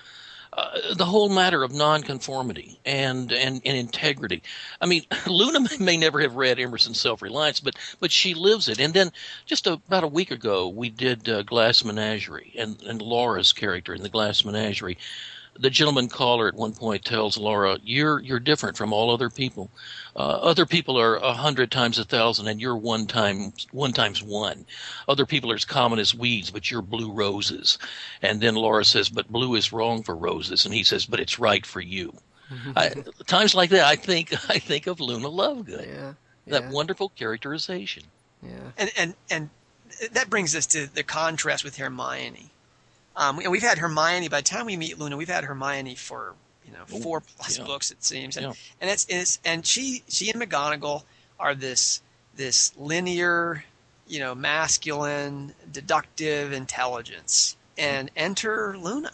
Speaker 12: uh, the whole matter of nonconformity and, and, and integrity. I mean, Luna may, never have read Emerson's Self-Reliance, but but she lives it. And then just about a week ago, we did uh, Glass Menagerie, and, and Laura's character in the Glass Menagerie. The gentleman caller at one point tells Laura, "You're you're different from all other people. Uh, other people are a hundred times a thousand, and you're one time one times one. Other people are as common as weeds, but you're blue roses." And then Laura says, "But blue is wrong for roses," and he says, "But it's right for you." I, times like that, I think I think of Luna Lovegood.
Speaker 10: Yeah,
Speaker 12: that wonderful characterization.
Speaker 10: Yeah,
Speaker 11: and and and that brings us to the contrast with Hermione. Um, and we've had Hermione. By the time we meet Luna, we've had Hermione for you know four plus
Speaker 12: yeah.
Speaker 11: books it seems, and
Speaker 12: Yeah.
Speaker 11: and it's, it's and she she and McGonagall are this this linear, you know, masculine, deductive intelligence, and enter Luna,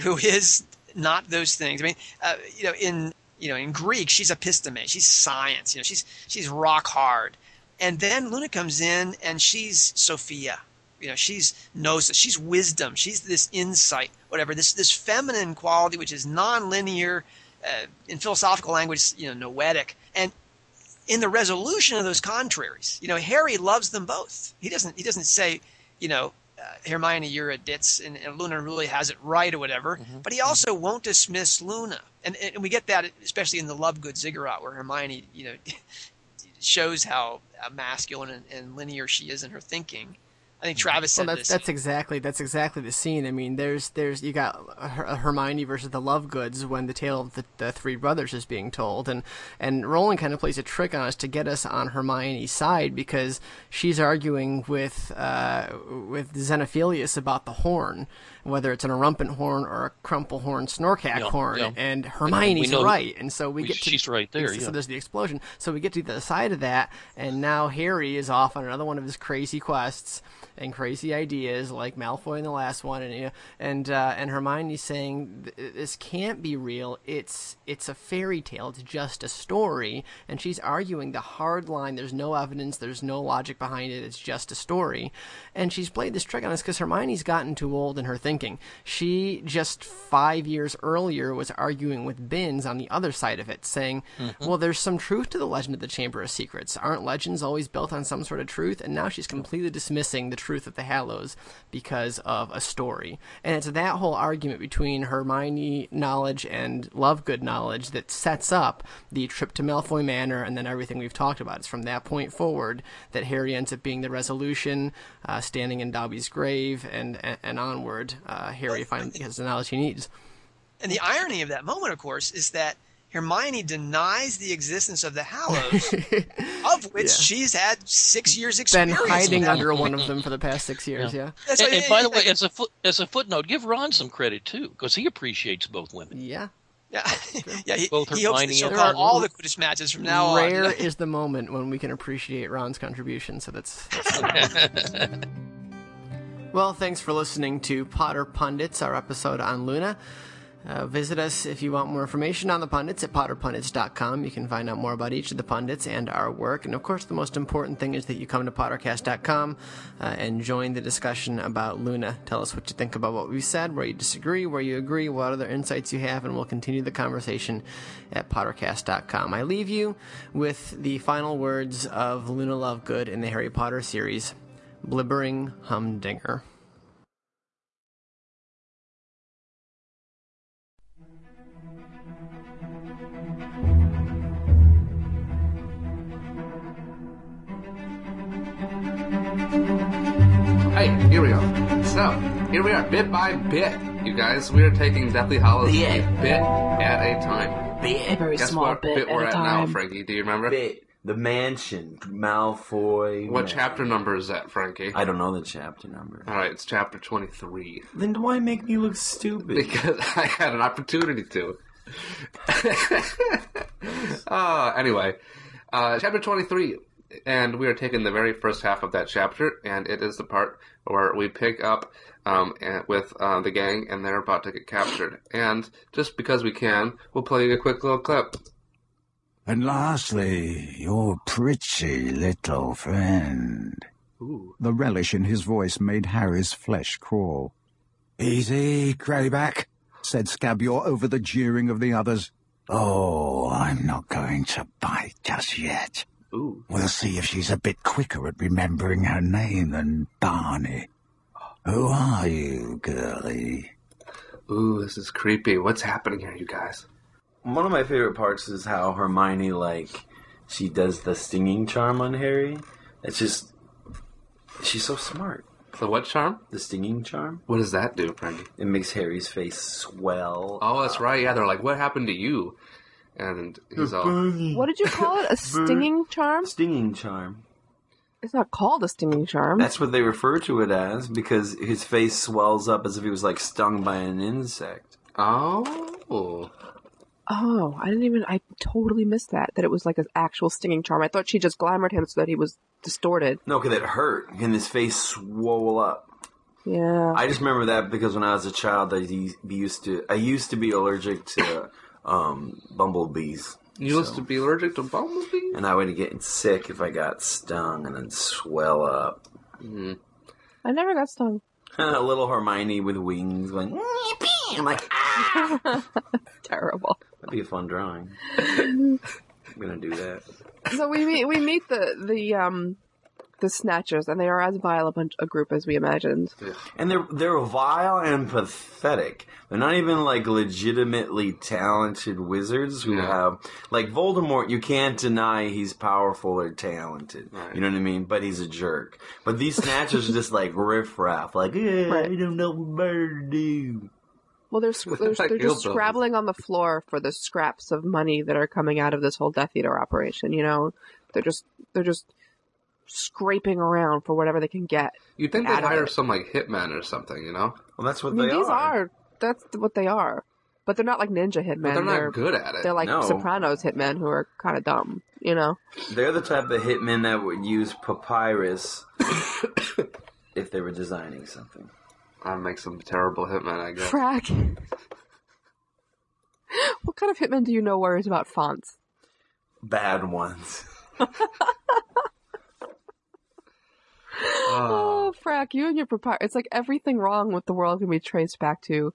Speaker 11: who is not those things. I mean, uh, you know, in you know in Greek, she's episteme, she's science. You know, she's she's rock hard, and then Luna comes in and she's Sophia. You know, she's gnosis, she's wisdom, she's this insight, whatever. This this feminine quality, which is non-linear, uh, in philosophical language, you know, noetic, and in the resolution of those contraries, you know, Harry loves them both. He doesn't he doesn't say, you know, uh, Hermione, you're a ditz, and, and Luna really has it right or whatever. But he also won't dismiss Luna, and and we get that especially in the Lovegood Ziggurat, where Hermione, you know, shows how masculine and, and linear she is in her thinking. I think Travis said
Speaker 10: Well, that's
Speaker 11: this.
Speaker 10: that's exactly that's exactly the scene. I mean, there's there's you got Her- Hermione versus the Lovegoods when the tale of the, the three brothers is being told, and and Rowling kind of plays a trick on us to get us on Hermione's side because she's arguing with uh, with Xenophilius about the horn, whether it's an Erumpent horn or a crumple horn, Snorkack
Speaker 12: Yeah,
Speaker 10: horn,
Speaker 12: yeah.
Speaker 10: and
Speaker 12: And
Speaker 10: Hermione's
Speaker 12: know-
Speaker 10: right, and so we
Speaker 12: we-
Speaker 10: get to
Speaker 12: she's right there,
Speaker 10: So
Speaker 12: yeah.
Speaker 10: there's the explosion. So we get to the side of that, and now Harry is off on another one of his crazy quests and crazy ideas, like Malfoy in the last one, and you know, and uh, and Hermione's saying this can't be real. It's it's a fairy tale. It's just a story, and she's arguing the hard line. There's no evidence. There's no logic behind it. It's just a story, and she's played this trick on us because Hermione's gotten too old in her thinking. She just five years earlier was arguing with Binns on the other side of it, saying, "Well, there's some truth to the legend of the Chamber of Secrets. Aren't legends always built on some sort of truth?" And now she's completely dismissing the truth of the Hallows because of a story. And it's that whole argument between Hermione knowledge and Lovegood knowledge that sets up the trip to Malfoy Manor and then everything we've talked about. It's from that point forward that Harry ends up being the resolution, uh, standing in Dobby's grave, and and, and onward. Uh, Harry finally has the knowledge he needs.
Speaker 11: And the irony of that moment, of course, is that Hermione denies the existence of the Hallows, of which
Speaker 10: Yeah.
Speaker 11: she's had six years experience.
Speaker 10: Been
Speaker 11: experience.
Speaker 10: hiding
Speaker 11: with.
Speaker 10: under one of them for the past six years. Yeah.
Speaker 11: That's
Speaker 12: And, and by the way, as a foot, as a footnote, give Ron some credit too, because he appreciates both women.
Speaker 10: Yeah.
Speaker 11: Yeah, yeah. He,
Speaker 12: Both
Speaker 11: he hopes
Speaker 12: Hermione
Speaker 11: that she'll
Speaker 12: and
Speaker 11: call
Speaker 12: Ron.
Speaker 11: all the Quidditch matches from now on.
Speaker 10: Rare is the moment when we can appreciate Ron's contribution. So that's. that's well, thanks for listening to Potter Pundits, our episode on Luna. Uh, visit us if you want more information on the pundits at potterpundits.com. You can find out more about each of the pundits and our work. And of course, the most important thing is that you come to pottercast.com uh, and join the discussion about Luna. Tell us what you think about what we said, where you disagree, where you agree, what other insights you have, and we'll continue the conversation at pottercast.com. I leave you with the final words of Luna Lovegood in the Harry Potter series Blibbering Humdinger.
Speaker 6: Here we go. So, here we are, bit by bit. You guys, we are taking Deathly Hallows
Speaker 8: Yeah.
Speaker 6: a bit at a time.
Speaker 8: Bit.
Speaker 13: very
Speaker 6: Guess
Speaker 13: small
Speaker 6: what
Speaker 13: bit,
Speaker 6: bit we're
Speaker 13: a
Speaker 6: at now. Frankie? Do you remember?
Speaker 8: Bit. The mansion. Malfoy.
Speaker 6: What
Speaker 8: man.
Speaker 6: chapter number is that, Frankie?
Speaker 8: I don't know the chapter number.
Speaker 6: Alright, it's chapter 23.
Speaker 8: Then why make me look stupid?
Speaker 6: Because I had an opportunity to. uh, anyway, uh, chapter 23. And we are taking the very first half of that chapter, and it is the part where we pick up um, and, with uh, the gang, and they're about to get captured. And just because we can, we'll play you a quick little clip.
Speaker 13: And lastly, your pretty little friend.
Speaker 6: Ooh.
Speaker 13: The relish in his voice made Harry's flesh crawl. Easy, Greyback, said Scabior over the jeering of the others. Oh, I'm not going to bite just yet.
Speaker 6: Ooh.
Speaker 13: We'll see if she's a bit quicker at remembering her name than Barney. Who are you, girlie?
Speaker 6: Ooh, this is creepy. What's happening here, you guys?
Speaker 8: One of my favorite parts is how Hermione, like, she does the stinging charm on Harry. It's just, she's so smart.
Speaker 6: The what charm?
Speaker 8: The stinging charm.
Speaker 6: What does that do, Brandy?
Speaker 8: It makes Harry's face swell.
Speaker 6: Oh, that's right. Yeah, they're like, "What happened to you?" And he's all,
Speaker 5: What did you call it? A stinging charm?
Speaker 8: Stinging charm.
Speaker 5: It's not called a stinging charm.
Speaker 8: That's what they refer to it as because his face swells up as if he was like stung by an insect.
Speaker 6: "Oh,
Speaker 5: Oh, I didn't even. I totally missed that. That it was like an actual stinging charm. I thought she just glamoured him so that he was distorted.
Speaker 8: No, because it hurt and his face swole up.
Speaker 5: Yeah.
Speaker 8: I just remember that because when I was a child, I u- be used to. I used to be allergic to um, bumblebees,
Speaker 6: you used to be allergic to bumblebees."
Speaker 8: and I would get sick if I got stung and then swell up.
Speaker 6: Mm-hmm.
Speaker 5: I never got stung.
Speaker 8: a little Hermione with wings going. I'm like,
Speaker 5: Terrible.
Speaker 8: that'd be a fun drawing. I'm gonna do that.
Speaker 5: So we meet we meet the the um the snatchers, and they are as vile a bunch a group as we imagined.
Speaker 8: And they're they're vile and pathetic. They're not even like legitimately talented wizards who
Speaker 6: Yeah.
Speaker 8: have like Voldemort. You can't deny he's powerful or talented.
Speaker 6: Right.
Speaker 8: You know what I mean? But he's a jerk. But these snatchers are just like riffraff. Like, yeah,
Speaker 5: Right.
Speaker 8: I don't know what better to do.
Speaker 5: Well, they're sc- they're, they're just scrabbling on the floor for the scraps of money that are coming out of this whole Death Eater operation. You know, they're just they're just scraping around for whatever they can get.
Speaker 6: You'd think they'd hire
Speaker 5: it.
Speaker 6: some like hitman or something, you know?
Speaker 8: Well, that's
Speaker 5: I
Speaker 8: what
Speaker 5: mean,
Speaker 8: they
Speaker 5: these
Speaker 8: are.
Speaker 5: are that's what they are, but they're not like ninja hitmen.
Speaker 6: But they're not
Speaker 5: they're
Speaker 6: good at it.
Speaker 5: they're like
Speaker 8: No.
Speaker 5: Sopranos hitmen who are kind of dumb. You know,
Speaker 8: They're the type of hitmen that would use papyrus if they were designing something.
Speaker 6: I'd make some terrible hitman, I guess.
Speaker 5: frack. what kind of hitman do you know worries about fonts?
Speaker 8: Bad ones. Ah.
Speaker 5: Oh, frack, you and your papyrus. It's like everything wrong with the world can be traced back to.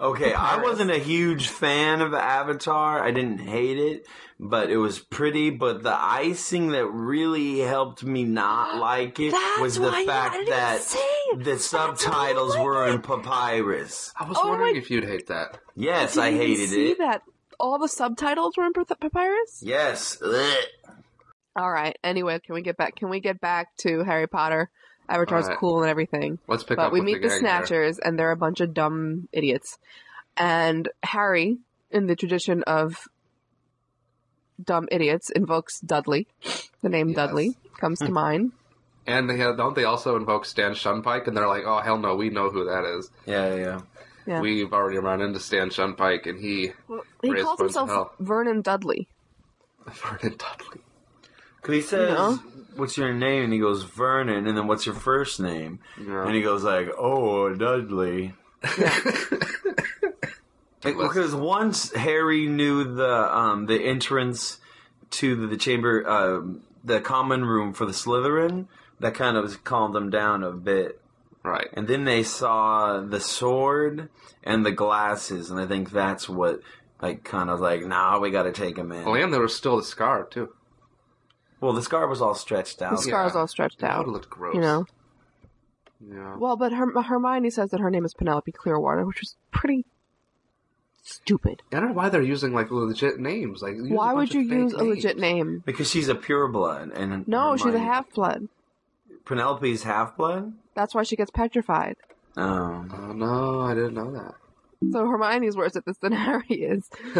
Speaker 8: Okay, I wasn't a huge fan of Avatar. I didn't hate it, but it was pretty. But the icing that really helped me not like it
Speaker 5: That's
Speaker 8: was the
Speaker 5: why I
Speaker 8: fact
Speaker 5: didn't
Speaker 8: that
Speaker 5: see it.
Speaker 8: the subtitles
Speaker 5: like
Speaker 8: were
Speaker 5: it.
Speaker 8: in papyrus.
Speaker 6: I was
Speaker 5: Oh
Speaker 6: wondering
Speaker 5: my-
Speaker 6: if you'd hate that.
Speaker 8: Yes,
Speaker 5: I
Speaker 8: I
Speaker 5: didn't even
Speaker 8: hated
Speaker 5: see
Speaker 8: it.
Speaker 5: that. All the subtitles were in pa- papyrus.
Speaker 8: Yes. Ugh.
Speaker 5: All right. Anyway, can we get back? Can we get back to Harry Potter? Avatar's
Speaker 6: All right.
Speaker 5: cool and everything.
Speaker 6: Let's pick
Speaker 5: but
Speaker 6: up But
Speaker 5: we
Speaker 6: with
Speaker 5: meet
Speaker 6: the,
Speaker 5: the,
Speaker 6: gang here.
Speaker 5: Snatchers, and they're a bunch of dumb idiots. And Harry, in the tradition of dumb idiots, invokes Dudley. The name
Speaker 6: Yes.
Speaker 5: Dudley comes to hmm. mind.
Speaker 6: And they have, don't they also invoke Stan Shunpike? And they're like, oh hell no, we know who that is.
Speaker 8: Yeah, yeah.
Speaker 5: Yeah.
Speaker 6: We've already run into Stan Shunpike, and he
Speaker 5: Well, he calls
Speaker 6: a bunch of
Speaker 5: himself. Vernon Dudley.
Speaker 6: Vernon Dudley.
Speaker 8: Cause he says,
Speaker 5: know?
Speaker 8: "What's your name?" And he goes, "Vernon." And then, "What's your first name?"
Speaker 6: Yeah.
Speaker 8: And he goes like, "Oh, Dudley." Like, because once Harry knew the um, the entrance to the chamber, um, the common room for the Slytherin, that kind of calmed them down a bit.
Speaker 6: Right.
Speaker 8: And then they saw the sword and the glasses, and I think that's what like kind of like, nah, we got to take him in.
Speaker 6: Oh, and there was still the scar too.
Speaker 8: Well, the scar was all stretched out.
Speaker 5: The
Speaker 8: out.
Speaker 5: scar's all stretched
Speaker 6: That
Speaker 5: out.
Speaker 6: would look gross.
Speaker 5: You know.
Speaker 6: Yeah.
Speaker 5: Well, but Herm- Hermione says that her name is Penelope Clearwater, which is pretty stupid.
Speaker 6: I don't know why they're using like legit names. Like, use a
Speaker 5: Why would
Speaker 6: bunch
Speaker 5: you
Speaker 6: of fake
Speaker 5: use a
Speaker 6: names.
Speaker 5: legit name?
Speaker 8: Because she's a pureblood, and
Speaker 5: No, she's a
Speaker 8: Hermione-
Speaker 5: half blood.
Speaker 8: Penelope's half blood.
Speaker 5: That's why she gets petrified.
Speaker 8: Oh,
Speaker 6: Oh no, I didn't know that.
Speaker 5: So Hermione's worse at this than Harry is.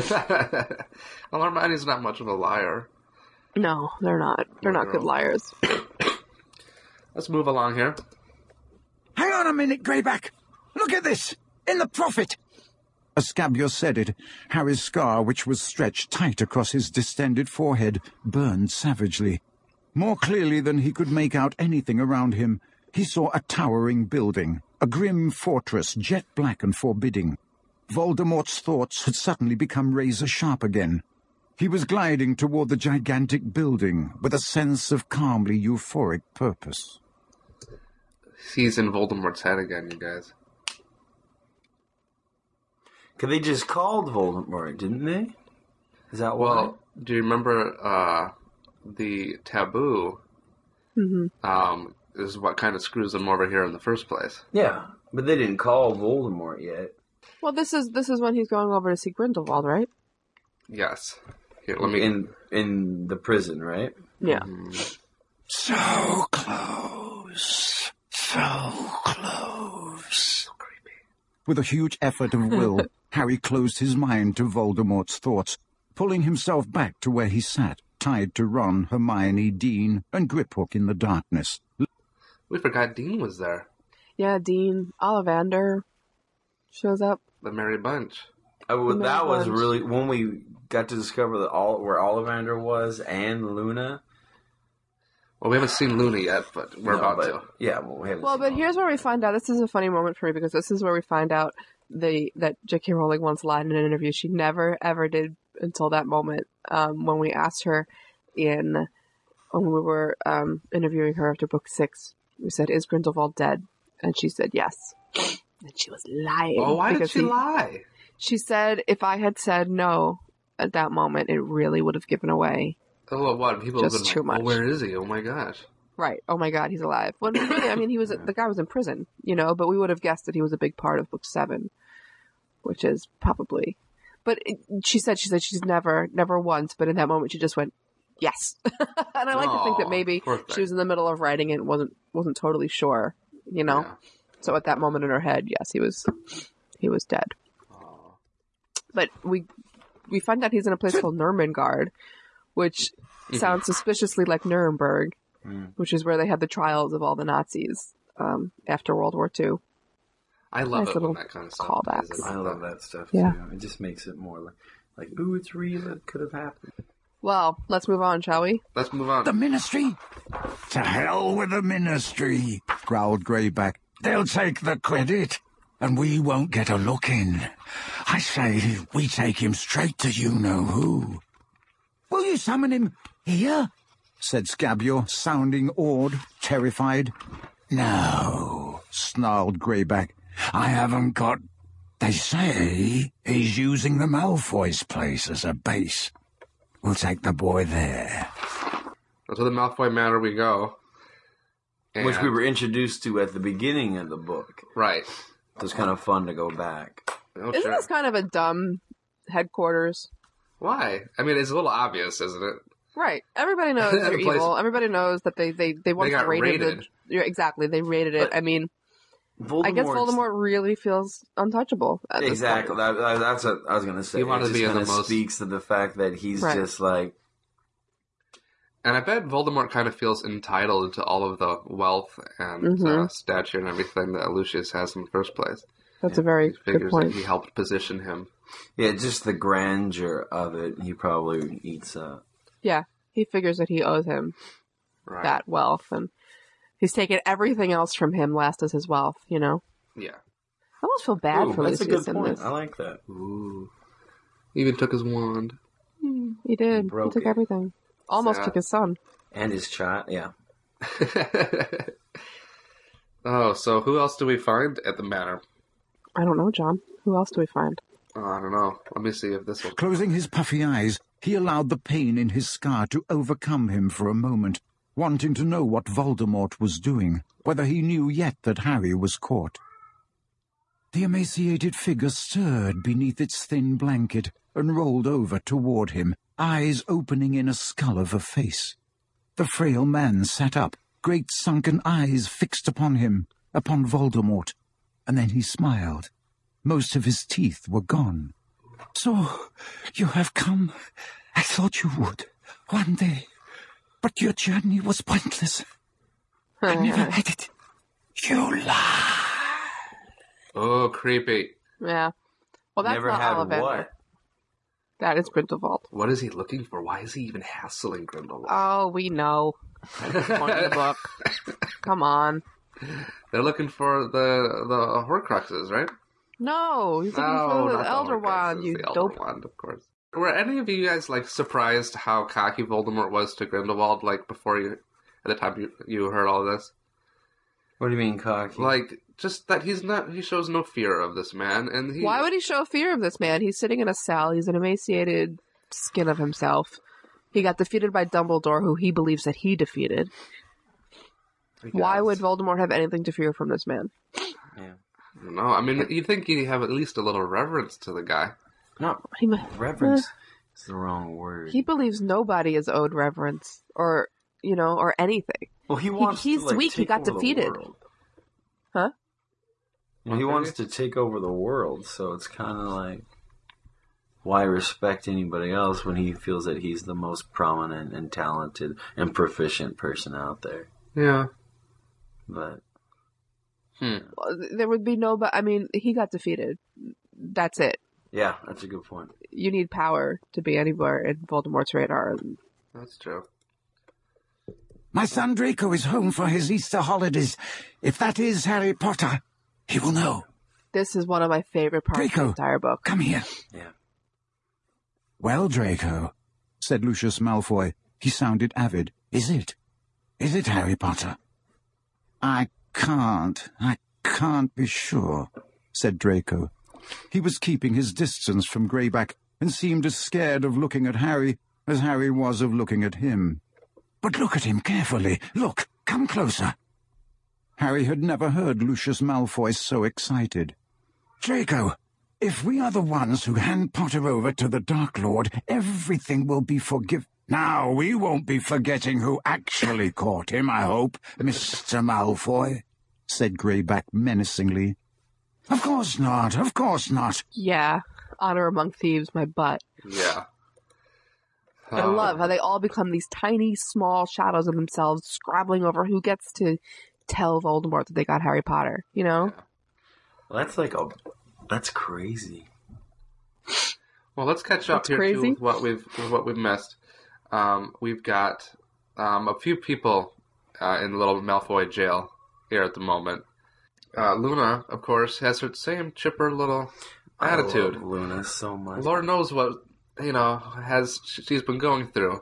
Speaker 6: well, Hermione's not much of a liar.
Speaker 5: No, they're not. They're not good liars.
Speaker 6: Let's move along here.
Speaker 13: Hang on a minute, Greyback. Look at this. In the Prophet. As Scabior said it, Harry's scar, which was stretched tight across his distended forehead, burned savagely. More clearly than he could make out anything around him, he saw a towering building, a grim fortress, jet black and forbidding. Voldemort's thoughts had suddenly become razor sharp again. He was gliding toward the gigantic building with a sense of calmly euphoric purpose.
Speaker 6: He's in Voldemort's head again, you guys.
Speaker 8: Cause they just called Voldemort, didn't they? Is that
Speaker 6: Well, do you remember uh, the taboo?
Speaker 5: hmm
Speaker 6: Um, is what kind of screws them over here in the first place.
Speaker 8: Yeah, but they didn't call Voldemort yet.
Speaker 5: Well, this is this is when he's going over to see Grindelwald, right?
Speaker 6: Yes. Here, let me.
Speaker 8: in in the prison, right?
Speaker 5: Yeah.
Speaker 13: So close. So close. With a huge effort of will, Harry closed his mind to Voldemort's thoughts, pulling himself back to where he sat, tied to Ron, Hermione, Dean, and Griphook in the darkness.
Speaker 6: We forgot Dean was there.
Speaker 5: Yeah, Dean Ollivander shows up.
Speaker 6: The Merry Bunch.
Speaker 8: Oh, well, that was
Speaker 5: Bunch.
Speaker 8: really when we got to discover that all where Ollivander was and Luna.
Speaker 6: Well, we haven't seen Luna yet, but we're
Speaker 8: No,
Speaker 6: about
Speaker 8: but-
Speaker 6: to.
Speaker 8: Yeah, well, we haven't.
Speaker 5: Well, but here's where we find out. This is a funny moment for me because this is where we find out the that J.K. Rowling once lied in an interview. She never ever did until that moment um, when we asked her in when we were um, interviewing her after book six. We said, "Is Grindelwald dead?" And she said, "Yes." And she was lying.
Speaker 6: Oh, why did she
Speaker 5: he-
Speaker 6: lie?
Speaker 5: She said, "If I had said no at that moment, it really would have given away."
Speaker 6: Oh, what? People
Speaker 5: Just
Speaker 6: been
Speaker 5: too much.
Speaker 6: "Oh, where is he? Oh my gosh!"
Speaker 5: Right. Oh my God, he's alive. Well, really, I mean, he was the guy was in prison, you know, but we would have guessed that he was a big part of book seven, which is probably. But it, she said she said she's never never once, but in that moment she just went yes, and I like to think that maybe she was in the middle of writing and wasn't wasn't totally sure, you know. So at that moment in her head, yes, he was he was dead. But we we find out he's in a place called Nurmengard, which
Speaker 6: Mhm.
Speaker 5: sounds suspiciously like Nuremberg,
Speaker 8: Mm.
Speaker 5: which is where they had the trials of all the Nazis um, after World War II.
Speaker 6: I love
Speaker 5: Nice
Speaker 6: it when that kind of stuff.
Speaker 5: callbacks.
Speaker 6: plays in.
Speaker 8: I love that stuff
Speaker 5: Yeah.
Speaker 8: too. It just makes it more like, like, ooh, it's real. It could have happened.
Speaker 5: Well, let's move on, shall we?
Speaker 6: Let's move on.
Speaker 13: The Ministry? To hell with the Ministry, growled Greyback. They'll take the credit, and we won't get a look in. I say we take him straight to you-know-who. Will you summon him here? said Scabior, sounding awed, terrified. No, snarled Greyback. I haven't got... They say he's using the Malfoy's place as a base. We'll take the boy there.
Speaker 6: To the Malfoy Manor we go.
Speaker 8: Which we were introduced to at the beginning of the book.
Speaker 6: Right.
Speaker 8: It was kind of fun to go back.
Speaker 6: Oh,
Speaker 5: Isn't
Speaker 6: sure.
Speaker 5: this kind of a dumb headquarters?
Speaker 6: Why? I mean, it's a little obvious, isn't it?
Speaker 5: Right. Everybody knows
Speaker 6: The
Speaker 5: they're
Speaker 6: place-
Speaker 5: evil. Everybody knows that they they they once
Speaker 6: got
Speaker 5: raided.
Speaker 6: raided.
Speaker 5: The, yeah, exactly, they raided it. I mean, I guess
Speaker 8: Voldemort's-
Speaker 5: Voldemort really feels untouchable. At this
Speaker 8: Exactly.
Speaker 5: point.
Speaker 8: That, that- that's what I was going to say.
Speaker 6: He wanted to be
Speaker 8: just
Speaker 6: in the most-
Speaker 8: speaks to the fact that he's
Speaker 5: Right.
Speaker 8: just like,
Speaker 6: And I bet Voldemort kind of feels entitled to all of the wealth and uh,
Speaker 5: Mhm.
Speaker 6: stature and everything that Lucius has in the first place.
Speaker 5: That's a very
Speaker 6: He figures
Speaker 5: good point.
Speaker 6: that he helped position him.
Speaker 8: yeah, just the grandeur of it. He probably eats up.
Speaker 5: Yeah, he figures that he owes him
Speaker 6: Right.
Speaker 5: that wealth, and he's taken everything else from him last as his wealth. You know,
Speaker 6: Yeah.
Speaker 5: I almost feel bad
Speaker 8: Ooh,
Speaker 5: for
Speaker 8: that's a
Speaker 5: Lucius
Speaker 8: good
Speaker 5: in
Speaker 8: point.
Speaker 5: this.
Speaker 8: I like that.
Speaker 6: Ooh. He even took his wand.
Speaker 5: He did. He,
Speaker 8: broke
Speaker 5: took
Speaker 8: it.
Speaker 5: everything. Almost
Speaker 6: Sad.
Speaker 5: took his son.
Speaker 8: And his child, yeah.
Speaker 6: oh, so who else do we find at the manor?
Speaker 5: I don't know, John. Who else do we find?
Speaker 6: Oh, I don't know. Let me see if this will.
Speaker 13: Closing his puffy eyes, he allowed the pain in his scar to overcome him for a moment, wanting to know what Voldemort was doing, whether he knew yet that Harry was caught. The emaciated figure stirred beneath its thin blanket and rolled over toward him, eyes opening in a skull of a face. The frail man sat up, great sunken eyes fixed upon him, upon Voldemort, and then he smiled. Most of his teeth were gone. So, you have come. I thought you would, one day. But your journey was pointless. I never had it. You lie.
Speaker 6: Oh, creepy.
Speaker 5: Yeah. Well, that's
Speaker 8: Never
Speaker 5: not
Speaker 8: had
Speaker 5: Ollivander.
Speaker 8: what?
Speaker 5: That is Grindelwald.
Speaker 6: What is he looking for? Why is he even hassling Grindelwald?
Speaker 5: Oh, we know. The book. Come on.
Speaker 6: They're looking for the the Horcruxes, right?
Speaker 5: No, he's looking
Speaker 6: No,
Speaker 5: for the
Speaker 6: the
Speaker 5: Elder Wand, you
Speaker 6: the Elder
Speaker 5: dope.
Speaker 6: Wand, of course. Were any of you guys like surprised how cocky Voldemort was to Grindelwald? Like before you, at the time you you heard all this,
Speaker 8: What do you mean cocky?
Speaker 6: like just that he's not he shows no fear of this man, and he
Speaker 5: Why would he show fear of this man? He's sitting in a cell. He's an emaciated skin of himself. He got defeated by Dumbledore, who he believes that he defeated. Why would Voldemort have anything to fear from this man?
Speaker 6: No, I mean you'd think he'd have at least a little reverence to the guy.
Speaker 8: Not
Speaker 5: He,
Speaker 8: reverence. It's the wrong word.
Speaker 5: he believes nobody is owed reverence, or you know, or anything.
Speaker 8: well, he wants.
Speaker 5: he's
Speaker 8: to, like,
Speaker 5: weak. He got
Speaker 8: over
Speaker 5: defeated. Huh?
Speaker 8: Well, he wants to take over the world, so it's kind of like why respect anybody else when he feels that he's the most prominent and talented and proficient person out there.
Speaker 6: Yeah.
Speaker 8: But
Speaker 6: Hmm.
Speaker 5: Well, There would be no. But I mean, he got defeated. That's it.
Speaker 8: yeah, that's a good point.
Speaker 5: You need power to be anywhere in Voldemort's radar.
Speaker 6: That's true.
Speaker 13: My son Draco is home for his Easter holidays. If that is Harry Potter, he will know.
Speaker 5: This is one of my favorite parts of the entire book.
Speaker 13: Come here.
Speaker 8: Yeah.
Speaker 13: Well, Draco, said Lucius Malfoy. He sounded avid. Is it? Is it Harry Potter? I can't. I can't be sure, said Draco. He was keeping his distance from Greyback and seemed as scared of looking at Harry as Harry was of looking at him. But look at him carefully. Look, come closer. Harry had never heard Lucius Malfoy so excited. Draco, if we are the ones who hand Potter over to the Dark Lord, everything will be forgive. Now, we won't be forgetting who actually caught him, I hope, Mr. Malfoy, said Greyback menacingly. Of course not, of course not.
Speaker 5: Yeah, honor among thieves, my butt.
Speaker 6: Yeah.
Speaker 5: I
Speaker 6: Oh.
Speaker 5: love how they all become these tiny, small shadows of themselves, scrabbling over who gets to tell Voldemort that they got Harry Potter. You know?
Speaker 8: Well, that's like a. That's crazy.
Speaker 6: Well, let's catch up
Speaker 5: That's
Speaker 6: here
Speaker 5: crazy.
Speaker 6: too with what we've with what we've missed. Um, we've got um, a few people uh, in the Little Malfoy jail here at the moment. Uh, Luna, of course, has her same chipper little attitude.
Speaker 8: I love Luna so much.
Speaker 6: Lord knows what you know has she's been going through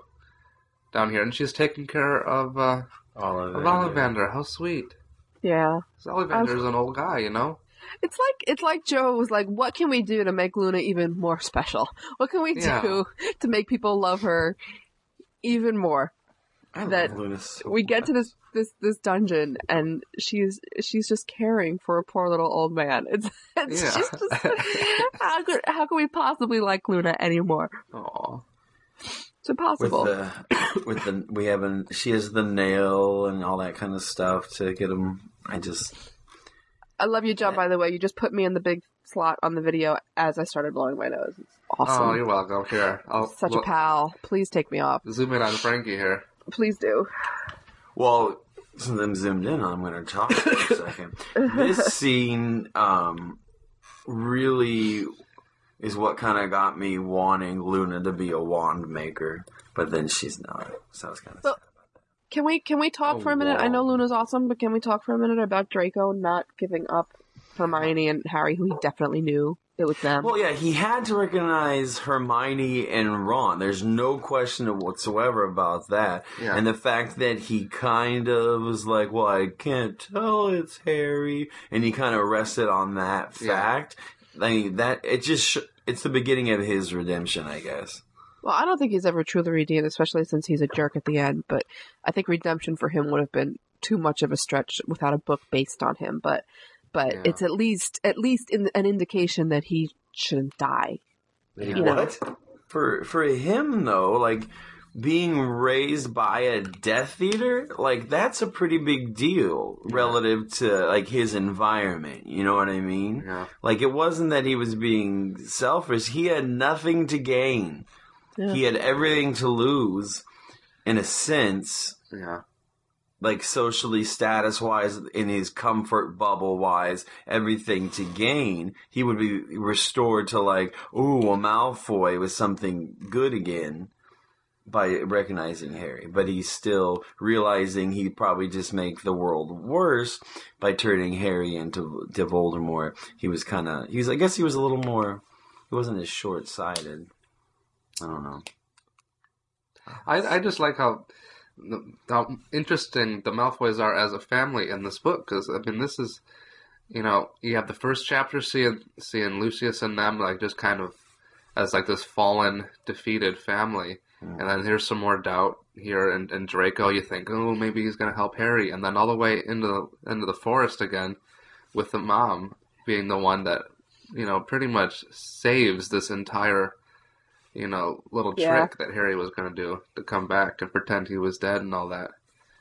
Speaker 6: down here, and she's taking care of uh,
Speaker 8: Ollivander.
Speaker 6: of Ollivander. How sweet!
Speaker 5: Yeah.
Speaker 6: 'Cause Ollivander's an old guy, you know.
Speaker 5: It's like it's like Jo was like, "What can we do to make Luna even more special? What can we
Speaker 6: Yeah.
Speaker 5: do to make people love her even more?"
Speaker 8: I
Speaker 5: that
Speaker 8: so
Speaker 5: we get to this this this dungeon and she's she's just caring for a poor little old man. It's, it's
Speaker 6: Yeah.
Speaker 5: she's just how could how can we possibly like Luna anymore?
Speaker 6: Aw.
Speaker 5: It's impossible.
Speaker 8: with the with the we have an she has the nail and all that kind of stuff to get him. I just
Speaker 5: I love you, John. Eh. By the way, you just put me in the big slot on the video as I started blowing my nose. It's oh, awesome.
Speaker 6: Oh, you're welcome. Here, I'll
Speaker 5: Such a pal. Please take me off.
Speaker 6: Zoom in on Frankie here.
Speaker 5: Please do.
Speaker 8: well since I'm zoomed in, I'm going to talk for a second. This scene um, really is what kind of got me wanting Luna to be a wand maker, but then she's not. So I was kind of
Speaker 5: So- Can we can we talk
Speaker 8: Oh,
Speaker 5: for a minute? I know Luna's awesome, but can we talk for a minute about Draco not giving up Hermione and Harry, who he definitely knew it was them?
Speaker 8: Well, yeah, he had to recognize Hermione and Ron. There's no question whatsoever about that.
Speaker 6: Yeah.
Speaker 8: And the fact that he kind of was like, well, I can't tell it's Harry. And he kind of rested on that
Speaker 6: Yeah.
Speaker 8: fact. I mean, that, it just, sh- it's the beginning of his redemption, I guess.
Speaker 5: Well, I don't think he's ever truly redeemed, especially since he's a jerk at the end. But I think redemption for him would have been too much of a stretch without a book based on him. But but
Speaker 6: Yeah.
Speaker 5: it's at least at least in, an indication that he shouldn't die.
Speaker 6: Yeah.
Speaker 5: You know.
Speaker 8: What? For, for him, though, like, being raised by a Death Eater, like, that's a pretty big deal relative to, like, his environment. You know what I mean?
Speaker 6: Yeah.
Speaker 8: Like, it wasn't that he was being selfish. He had nothing to gain.
Speaker 5: Yeah.
Speaker 8: He had everything to lose, in a sense,
Speaker 6: Yeah.
Speaker 8: Like socially status wise, in his comfort bubble wise, everything to gain, he would be restored to like, ooh, a Malfoy was something good again by recognizing Harry. But he's still realizing he'd probably just make the world worse by turning Harry into to Voldemort. He was kind of, he was, I guess he was a little more, he wasn't as short sighted. I don't know.
Speaker 6: I I just like how how interesting the Malfoys are as a family in this book because I mean this is you know you have the first chapter seeing seeing Lucius and them like just kind of as like this fallen defeated family. And then here's some more doubt here and, and Draco. You think oh maybe he's gonna help Harry. And then all the way into the into the forest again with the mom being the one that you know pretty much saves this entire you know little
Speaker 5: Yeah.
Speaker 6: trick that Harry was going to do to come back and pretend he was dead and all that.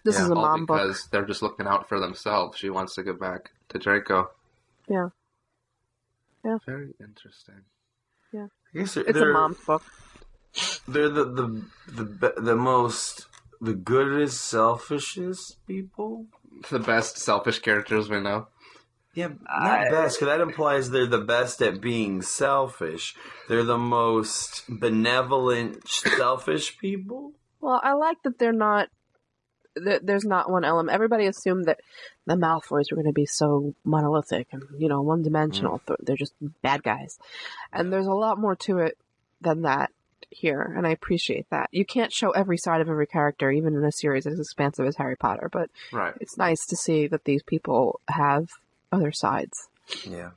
Speaker 5: This is a
Speaker 6: all
Speaker 5: mom book.
Speaker 6: because they're just looking out for themselves. She wants to get back to Draco.
Speaker 5: Yeah. Yeah.
Speaker 6: Very interesting.
Speaker 5: Yeah.
Speaker 8: I guess they're,
Speaker 5: It's a
Speaker 8: they're-
Speaker 5: book.
Speaker 8: They're the the the be- the most the goodest, selfishest people.
Speaker 6: The best selfish characters we know.
Speaker 8: Yeah, not best, because that implies they're the best at being selfish. They're the most benevolent, selfish people.
Speaker 5: Well, I like that they're not. That there's not one element. Everybody assumed that the Malfoys were going to be so monolithic and you know one dimensional.
Speaker 8: Mm.
Speaker 5: They're just bad guys, and there's a lot more to it than that here, and I appreciate that. You can't show every side of every character, even in a series as expansive as Harry Potter, but
Speaker 6: Right.
Speaker 5: it's nice to see that these people have other sides.
Speaker 8: Yeah.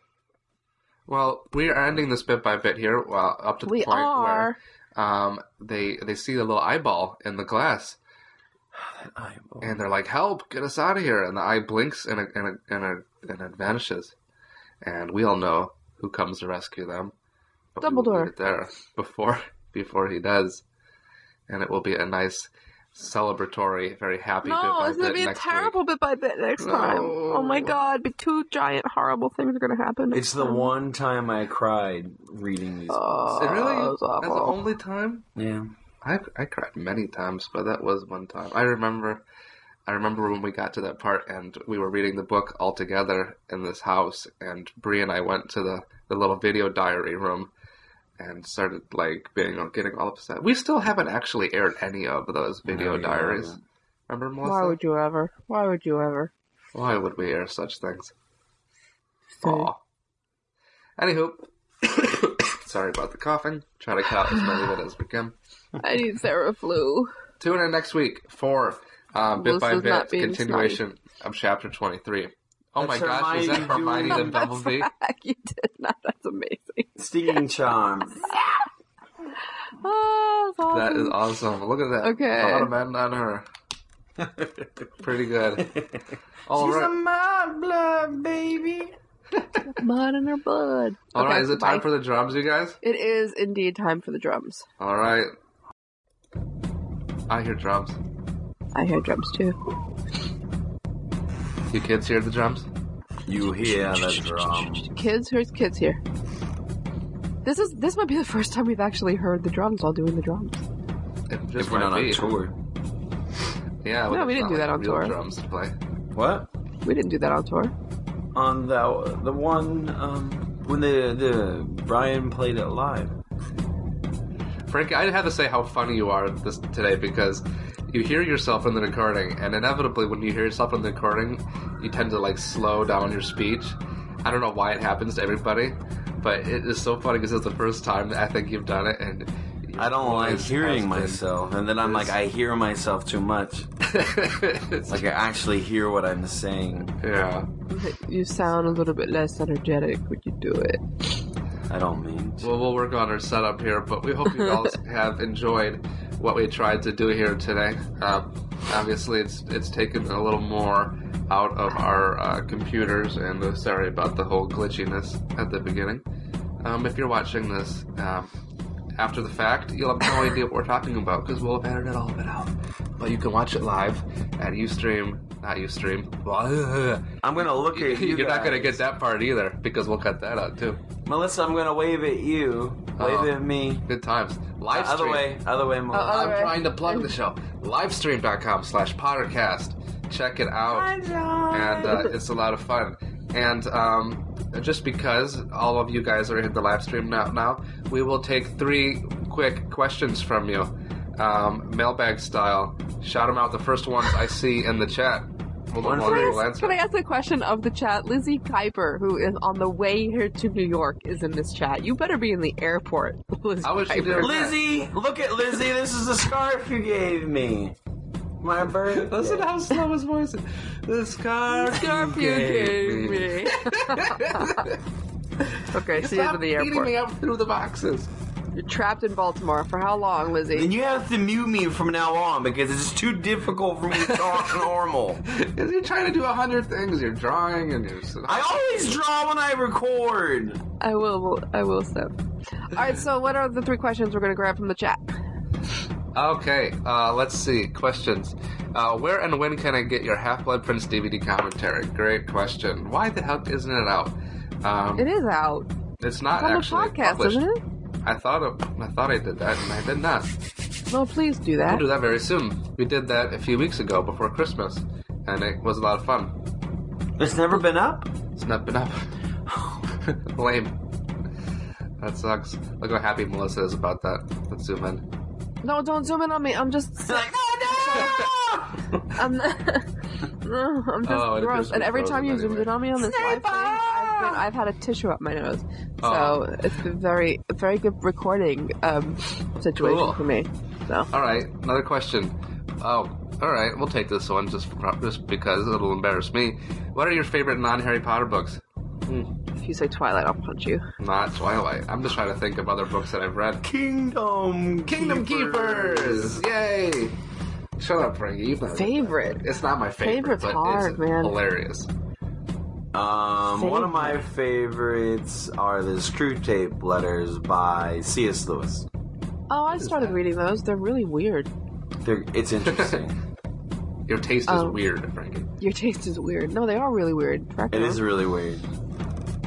Speaker 6: Well, we are ending this bit by bit here, well, up to the
Speaker 5: We
Speaker 6: point
Speaker 5: are.
Speaker 6: where um, they they see the little eyeball in the glass, and they're like, "Help! Get us out of here!" And the eye blinks and it, and it, and it, and it vanishes, and we all know who comes to rescue them. But we will
Speaker 5: Dumbledore.
Speaker 6: leave there before before he does, and it will be a nice celebratory, very happy.
Speaker 5: No,
Speaker 6: goodbye
Speaker 5: it's gonna
Speaker 6: bit
Speaker 5: be a
Speaker 6: next week.
Speaker 5: terrible bit by bit next time. Oh my god, be two giant horrible things are gonna happen. next
Speaker 8: It's the
Speaker 5: time.
Speaker 8: one time I cried reading these.
Speaker 5: Oh,
Speaker 6: Is it really?
Speaker 5: that was
Speaker 6: That's the only time.
Speaker 8: Yeah.
Speaker 6: I I cried many times, but that was one time. I remember, I remember when we got to that part and we were reading the book all together in this house, and Bree and I went to the the little video diary room and started like being getting all upset. We still haven't actually aired any of those video
Speaker 8: No,
Speaker 6: diaries.
Speaker 8: haven't.
Speaker 6: Remember, Melissa?
Speaker 5: Why would you ever? Why would you ever?
Speaker 6: Why would we air such things?
Speaker 5: Okay.
Speaker 6: Aw. Anywho, sorry about the coughing. Try to cut out as many of it as we can.
Speaker 5: I need Theraflu.
Speaker 6: Tune in next week for um, bit by bit
Speaker 5: not being
Speaker 6: continuation of chapter 23. Oh
Speaker 8: That's
Speaker 6: my gosh, is that
Speaker 8: Hermione
Speaker 6: Hermione
Speaker 8: doing-
Speaker 6: the Bumblebee?
Speaker 5: you did not. That's.
Speaker 8: Stinging charm.
Speaker 5: Oh, that's awesome.
Speaker 6: That is awesome. Look at that.
Speaker 5: Okay.
Speaker 6: A lot of men on her. Pretty good. All
Speaker 8: She's
Speaker 6: right.
Speaker 8: a my blood baby.
Speaker 5: mud in her blood.
Speaker 6: All right.
Speaker 5: Okay,
Speaker 6: Is it time
Speaker 5: bye.
Speaker 6: for the drums, you guys?
Speaker 5: It is indeed time for the drums.
Speaker 6: All right. I hear drums.
Speaker 5: I hear drums too.
Speaker 6: You kids hear the drums?
Speaker 8: You hear the drums.
Speaker 5: Kids, where's kids here? This is this might be the first time we've actually heard the drums while doing the drums.
Speaker 6: It just
Speaker 8: If we're
Speaker 6: might
Speaker 8: not on
Speaker 6: be.
Speaker 8: tour.
Speaker 6: Yeah.
Speaker 5: No, we didn't
Speaker 6: not
Speaker 5: do that
Speaker 6: like
Speaker 5: on
Speaker 6: real
Speaker 5: tour.
Speaker 6: Drums to play.
Speaker 8: What?
Speaker 5: We didn't do that on tour.
Speaker 8: On the the one um when the the Brian played it live.
Speaker 6: Frankie, I have to say how funny you are this today because you hear yourself in the recording, and inevitably, when you hear yourself in the recording, you tend to like slow down your speech. I don't know why it happens to everybody, but it is so funny because it's the first time I think you've done it, and
Speaker 8: I don't like hearing myself, and then I'm like, I hear myself too much. Like I actually hear what I'm saying.
Speaker 6: yeah.
Speaker 5: You sound a little bit less energetic when you do it.
Speaker 8: I don't mean. To.
Speaker 6: Well, we'll work on our setup here, but we hope you all have enjoyed what we tried to do here today. Um, obviously, it's it's taken a little more out of our uh, computers, and uh, sorry about the whole glitchiness at the beginning. Um, if you're watching this um, after the fact, you'll have no idea what we're talking about because we'll have edited all of it out. But you can watch it live at UStream, not UStream.
Speaker 8: I'm gonna look at you.
Speaker 6: You're not going to get that part either because we'll cut that out too.
Speaker 8: Melissa. I'm gonna wave at you. Wave
Speaker 6: Oh.
Speaker 8: at me.
Speaker 6: Good times. Live
Speaker 8: Other
Speaker 6: stream.
Speaker 8: way. Other way, Melissa.
Speaker 5: other
Speaker 6: I'm
Speaker 5: way.
Speaker 6: trying to plug the show. Livestream.com slash Pottercast. check it out, and uh, it's a lot of fun. And um, just because all of you guys are in the live stream now, now we will take three quick questions from you, um, mailbag style. Shout them out. The first ones I see in the chat. We'll,
Speaker 5: Can I, ask, can I ask a question of the chat? Lizzie Kuiper, who is on the way here to New York, is in this chat. You better be in the airport, Lizzie
Speaker 6: How she
Speaker 5: Kuiper.
Speaker 6: doing that?
Speaker 8: Lizzie, look at Lizzie. This is the scarf you gave me. My birthday.
Speaker 6: Listen how slow his voice is. The scarf,
Speaker 5: Scarf you gave me. okay, see you
Speaker 6: Stop
Speaker 5: in the
Speaker 6: beating
Speaker 5: airport.
Speaker 6: me up through the boxes.
Speaker 5: You're trapped in Baltimore. For how long, Lizzie?
Speaker 8: And you have to mute me from now on because it's too difficult for me to talk normal.
Speaker 6: Because you're trying to do a hundred things. You're drawing and you're.
Speaker 8: I always draw when I record.
Speaker 5: I will. I will stop. All right. So, what are the three questions we're going to grab from the chat?
Speaker 6: Okay, uh, let's see. Questions. Uh, where and when can I get your Half Blood Prince DVD commentary? Great question. Why the hell isn't it out? Um,
Speaker 5: It is out.
Speaker 6: It's not
Speaker 5: It's on the podcast,
Speaker 6: published.
Speaker 5: isn't it?
Speaker 6: I thought of, I thought I did that, and I did not.
Speaker 5: No, please do that.
Speaker 6: We'll do that very soon. We did that a few weeks ago before Christmas, and it was a lot of fun.
Speaker 8: It's never been up.
Speaker 6: It's not been up. Lame. That sucks. Look how happy Melissa is about that. Let's zoom in.
Speaker 5: No, don't zoom in on me. I'm just. I'm. No, I'm just
Speaker 6: Oh,
Speaker 5: gross. And every time you
Speaker 6: frozen
Speaker 5: zoomed in on me on this live thing, I've, been, I've had a tissue up my nose. So
Speaker 6: Oh.
Speaker 5: it's been very, very good recording um, situation
Speaker 6: Cool.
Speaker 5: for me. So
Speaker 6: All right, another question. Oh, all right, we'll take this one just for, just because it'll embarrass me. What are your favorite non-Harry Potter books?
Speaker 5: If you say Twilight, I'll punch you.
Speaker 6: Not Twilight. I'm just trying to think of other books that I've read.
Speaker 8: Kingdom
Speaker 6: Kingdom Keepers! Yay! Shut up, Frankie. You know
Speaker 5: Favorite.
Speaker 6: It's not my favorite,
Speaker 5: Favorite's
Speaker 6: but
Speaker 5: hard,
Speaker 6: it's
Speaker 5: man.
Speaker 6: hilarious.
Speaker 8: Um, one of my favorites are the Screwtape Letters by C.S. Lewis.
Speaker 5: Oh, I started reading those. They're really weird.
Speaker 8: They're, it's interesting.
Speaker 6: Your taste is
Speaker 5: Um,
Speaker 6: weird, Frankie.
Speaker 5: Your taste is weird. No, they are really weird. Correct
Speaker 8: it
Speaker 5: me.
Speaker 8: is really weird.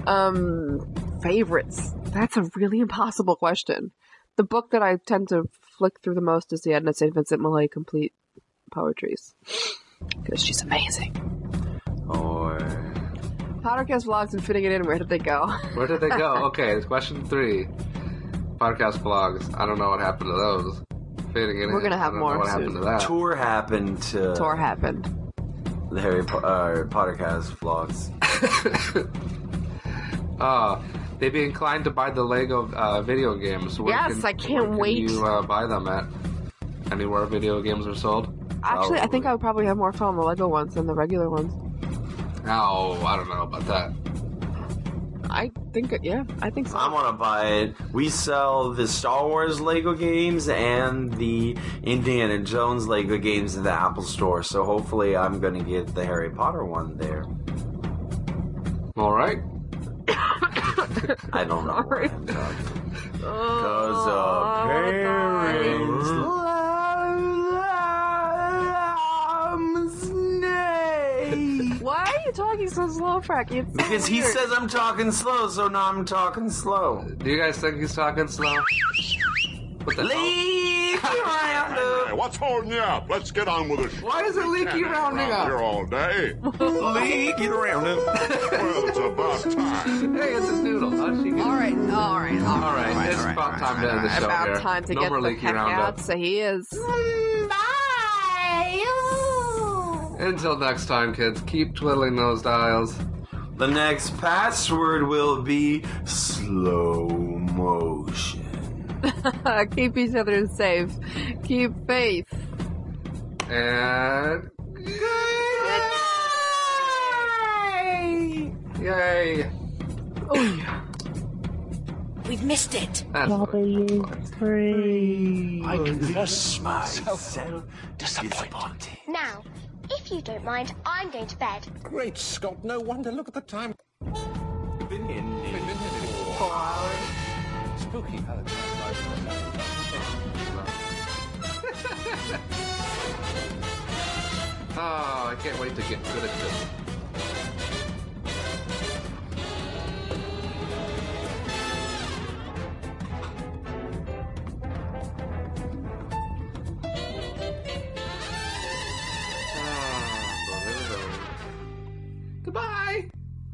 Speaker 5: Um, favorites. That's a really impossible question. The book that I tend to flick through the most is the Edna St. Vincent Millay Complete Poetries. Because she's amazing.
Speaker 8: Or
Speaker 5: Podcast vlogs and fitting it in, where did they go?
Speaker 6: Where did they go? okay, it's question three. Podcast vlogs. I don't know what happened to those. Fading in.
Speaker 5: We're gonna have more
Speaker 6: what
Speaker 5: soon.
Speaker 6: happened to that.
Speaker 8: tour happened to
Speaker 5: Tour happened.
Speaker 8: the Harry po- uh, Pottercast vlogs.
Speaker 6: Uh, they'd be inclined to buy the Lego uh, video games. Where
Speaker 5: Yes,
Speaker 6: can-
Speaker 5: I can't
Speaker 6: where can
Speaker 5: wait.
Speaker 6: you uh, buy them at? Anywhere video games are sold?
Speaker 5: Actually, I think I would probably have more fun on the Lego ones than the regular ones.
Speaker 6: Oh, I don't know about that.
Speaker 5: I think, yeah, I think so.
Speaker 8: I want to buy it. We sell the Star Wars Lego games and the Indiana Jones Lego games in the Apple Store, so hopefully I'm going to get the Harry Potter one there.
Speaker 6: All right.
Speaker 8: I don't know what I'm talking Because
Speaker 5: Oh,
Speaker 8: parents
Speaker 5: Why are you talking so slow, Frankie? It's so
Speaker 8: Because he
Speaker 5: weird.
Speaker 8: says I'm talking slow, so now I'm talking slow.
Speaker 6: Do you guys think he's talking slow? What the
Speaker 8: Leave
Speaker 9: Hey, what's holding you up? Let's get on with the show.
Speaker 6: Why is it
Speaker 9: We
Speaker 6: leaky
Speaker 9: can't
Speaker 6: rounding
Speaker 9: around
Speaker 6: up?
Speaker 9: Here all day.
Speaker 8: leaky it around him.
Speaker 9: Well, it's about time.
Speaker 6: Hey, it's a doodle. How'd she get
Speaker 5: All right, all right, all right.
Speaker 6: All right, it's about time to end the show
Speaker 5: About
Speaker 6: here.
Speaker 5: time to
Speaker 6: no
Speaker 5: get
Speaker 6: more
Speaker 5: the
Speaker 6: leaky
Speaker 5: heck
Speaker 6: roundup.
Speaker 5: out. So he is. Bye.
Speaker 6: Until next time, kids, keep twiddling those dials.
Speaker 8: The next password will be slow motion.
Speaker 5: Keep each other safe. Keep faith.
Speaker 6: And yay!
Speaker 5: Oh yeah.
Speaker 2: We've missed it.
Speaker 6: That's
Speaker 13: I confess myself disappointed.
Speaker 14: Now, if you don't mind, I'm going to bed.
Speaker 1: Great Scott, no wonder. Look at the time.
Speaker 8: Been in
Speaker 1: Four hours. Spooky. How the time
Speaker 6: Oh, I can't wait to get good at this.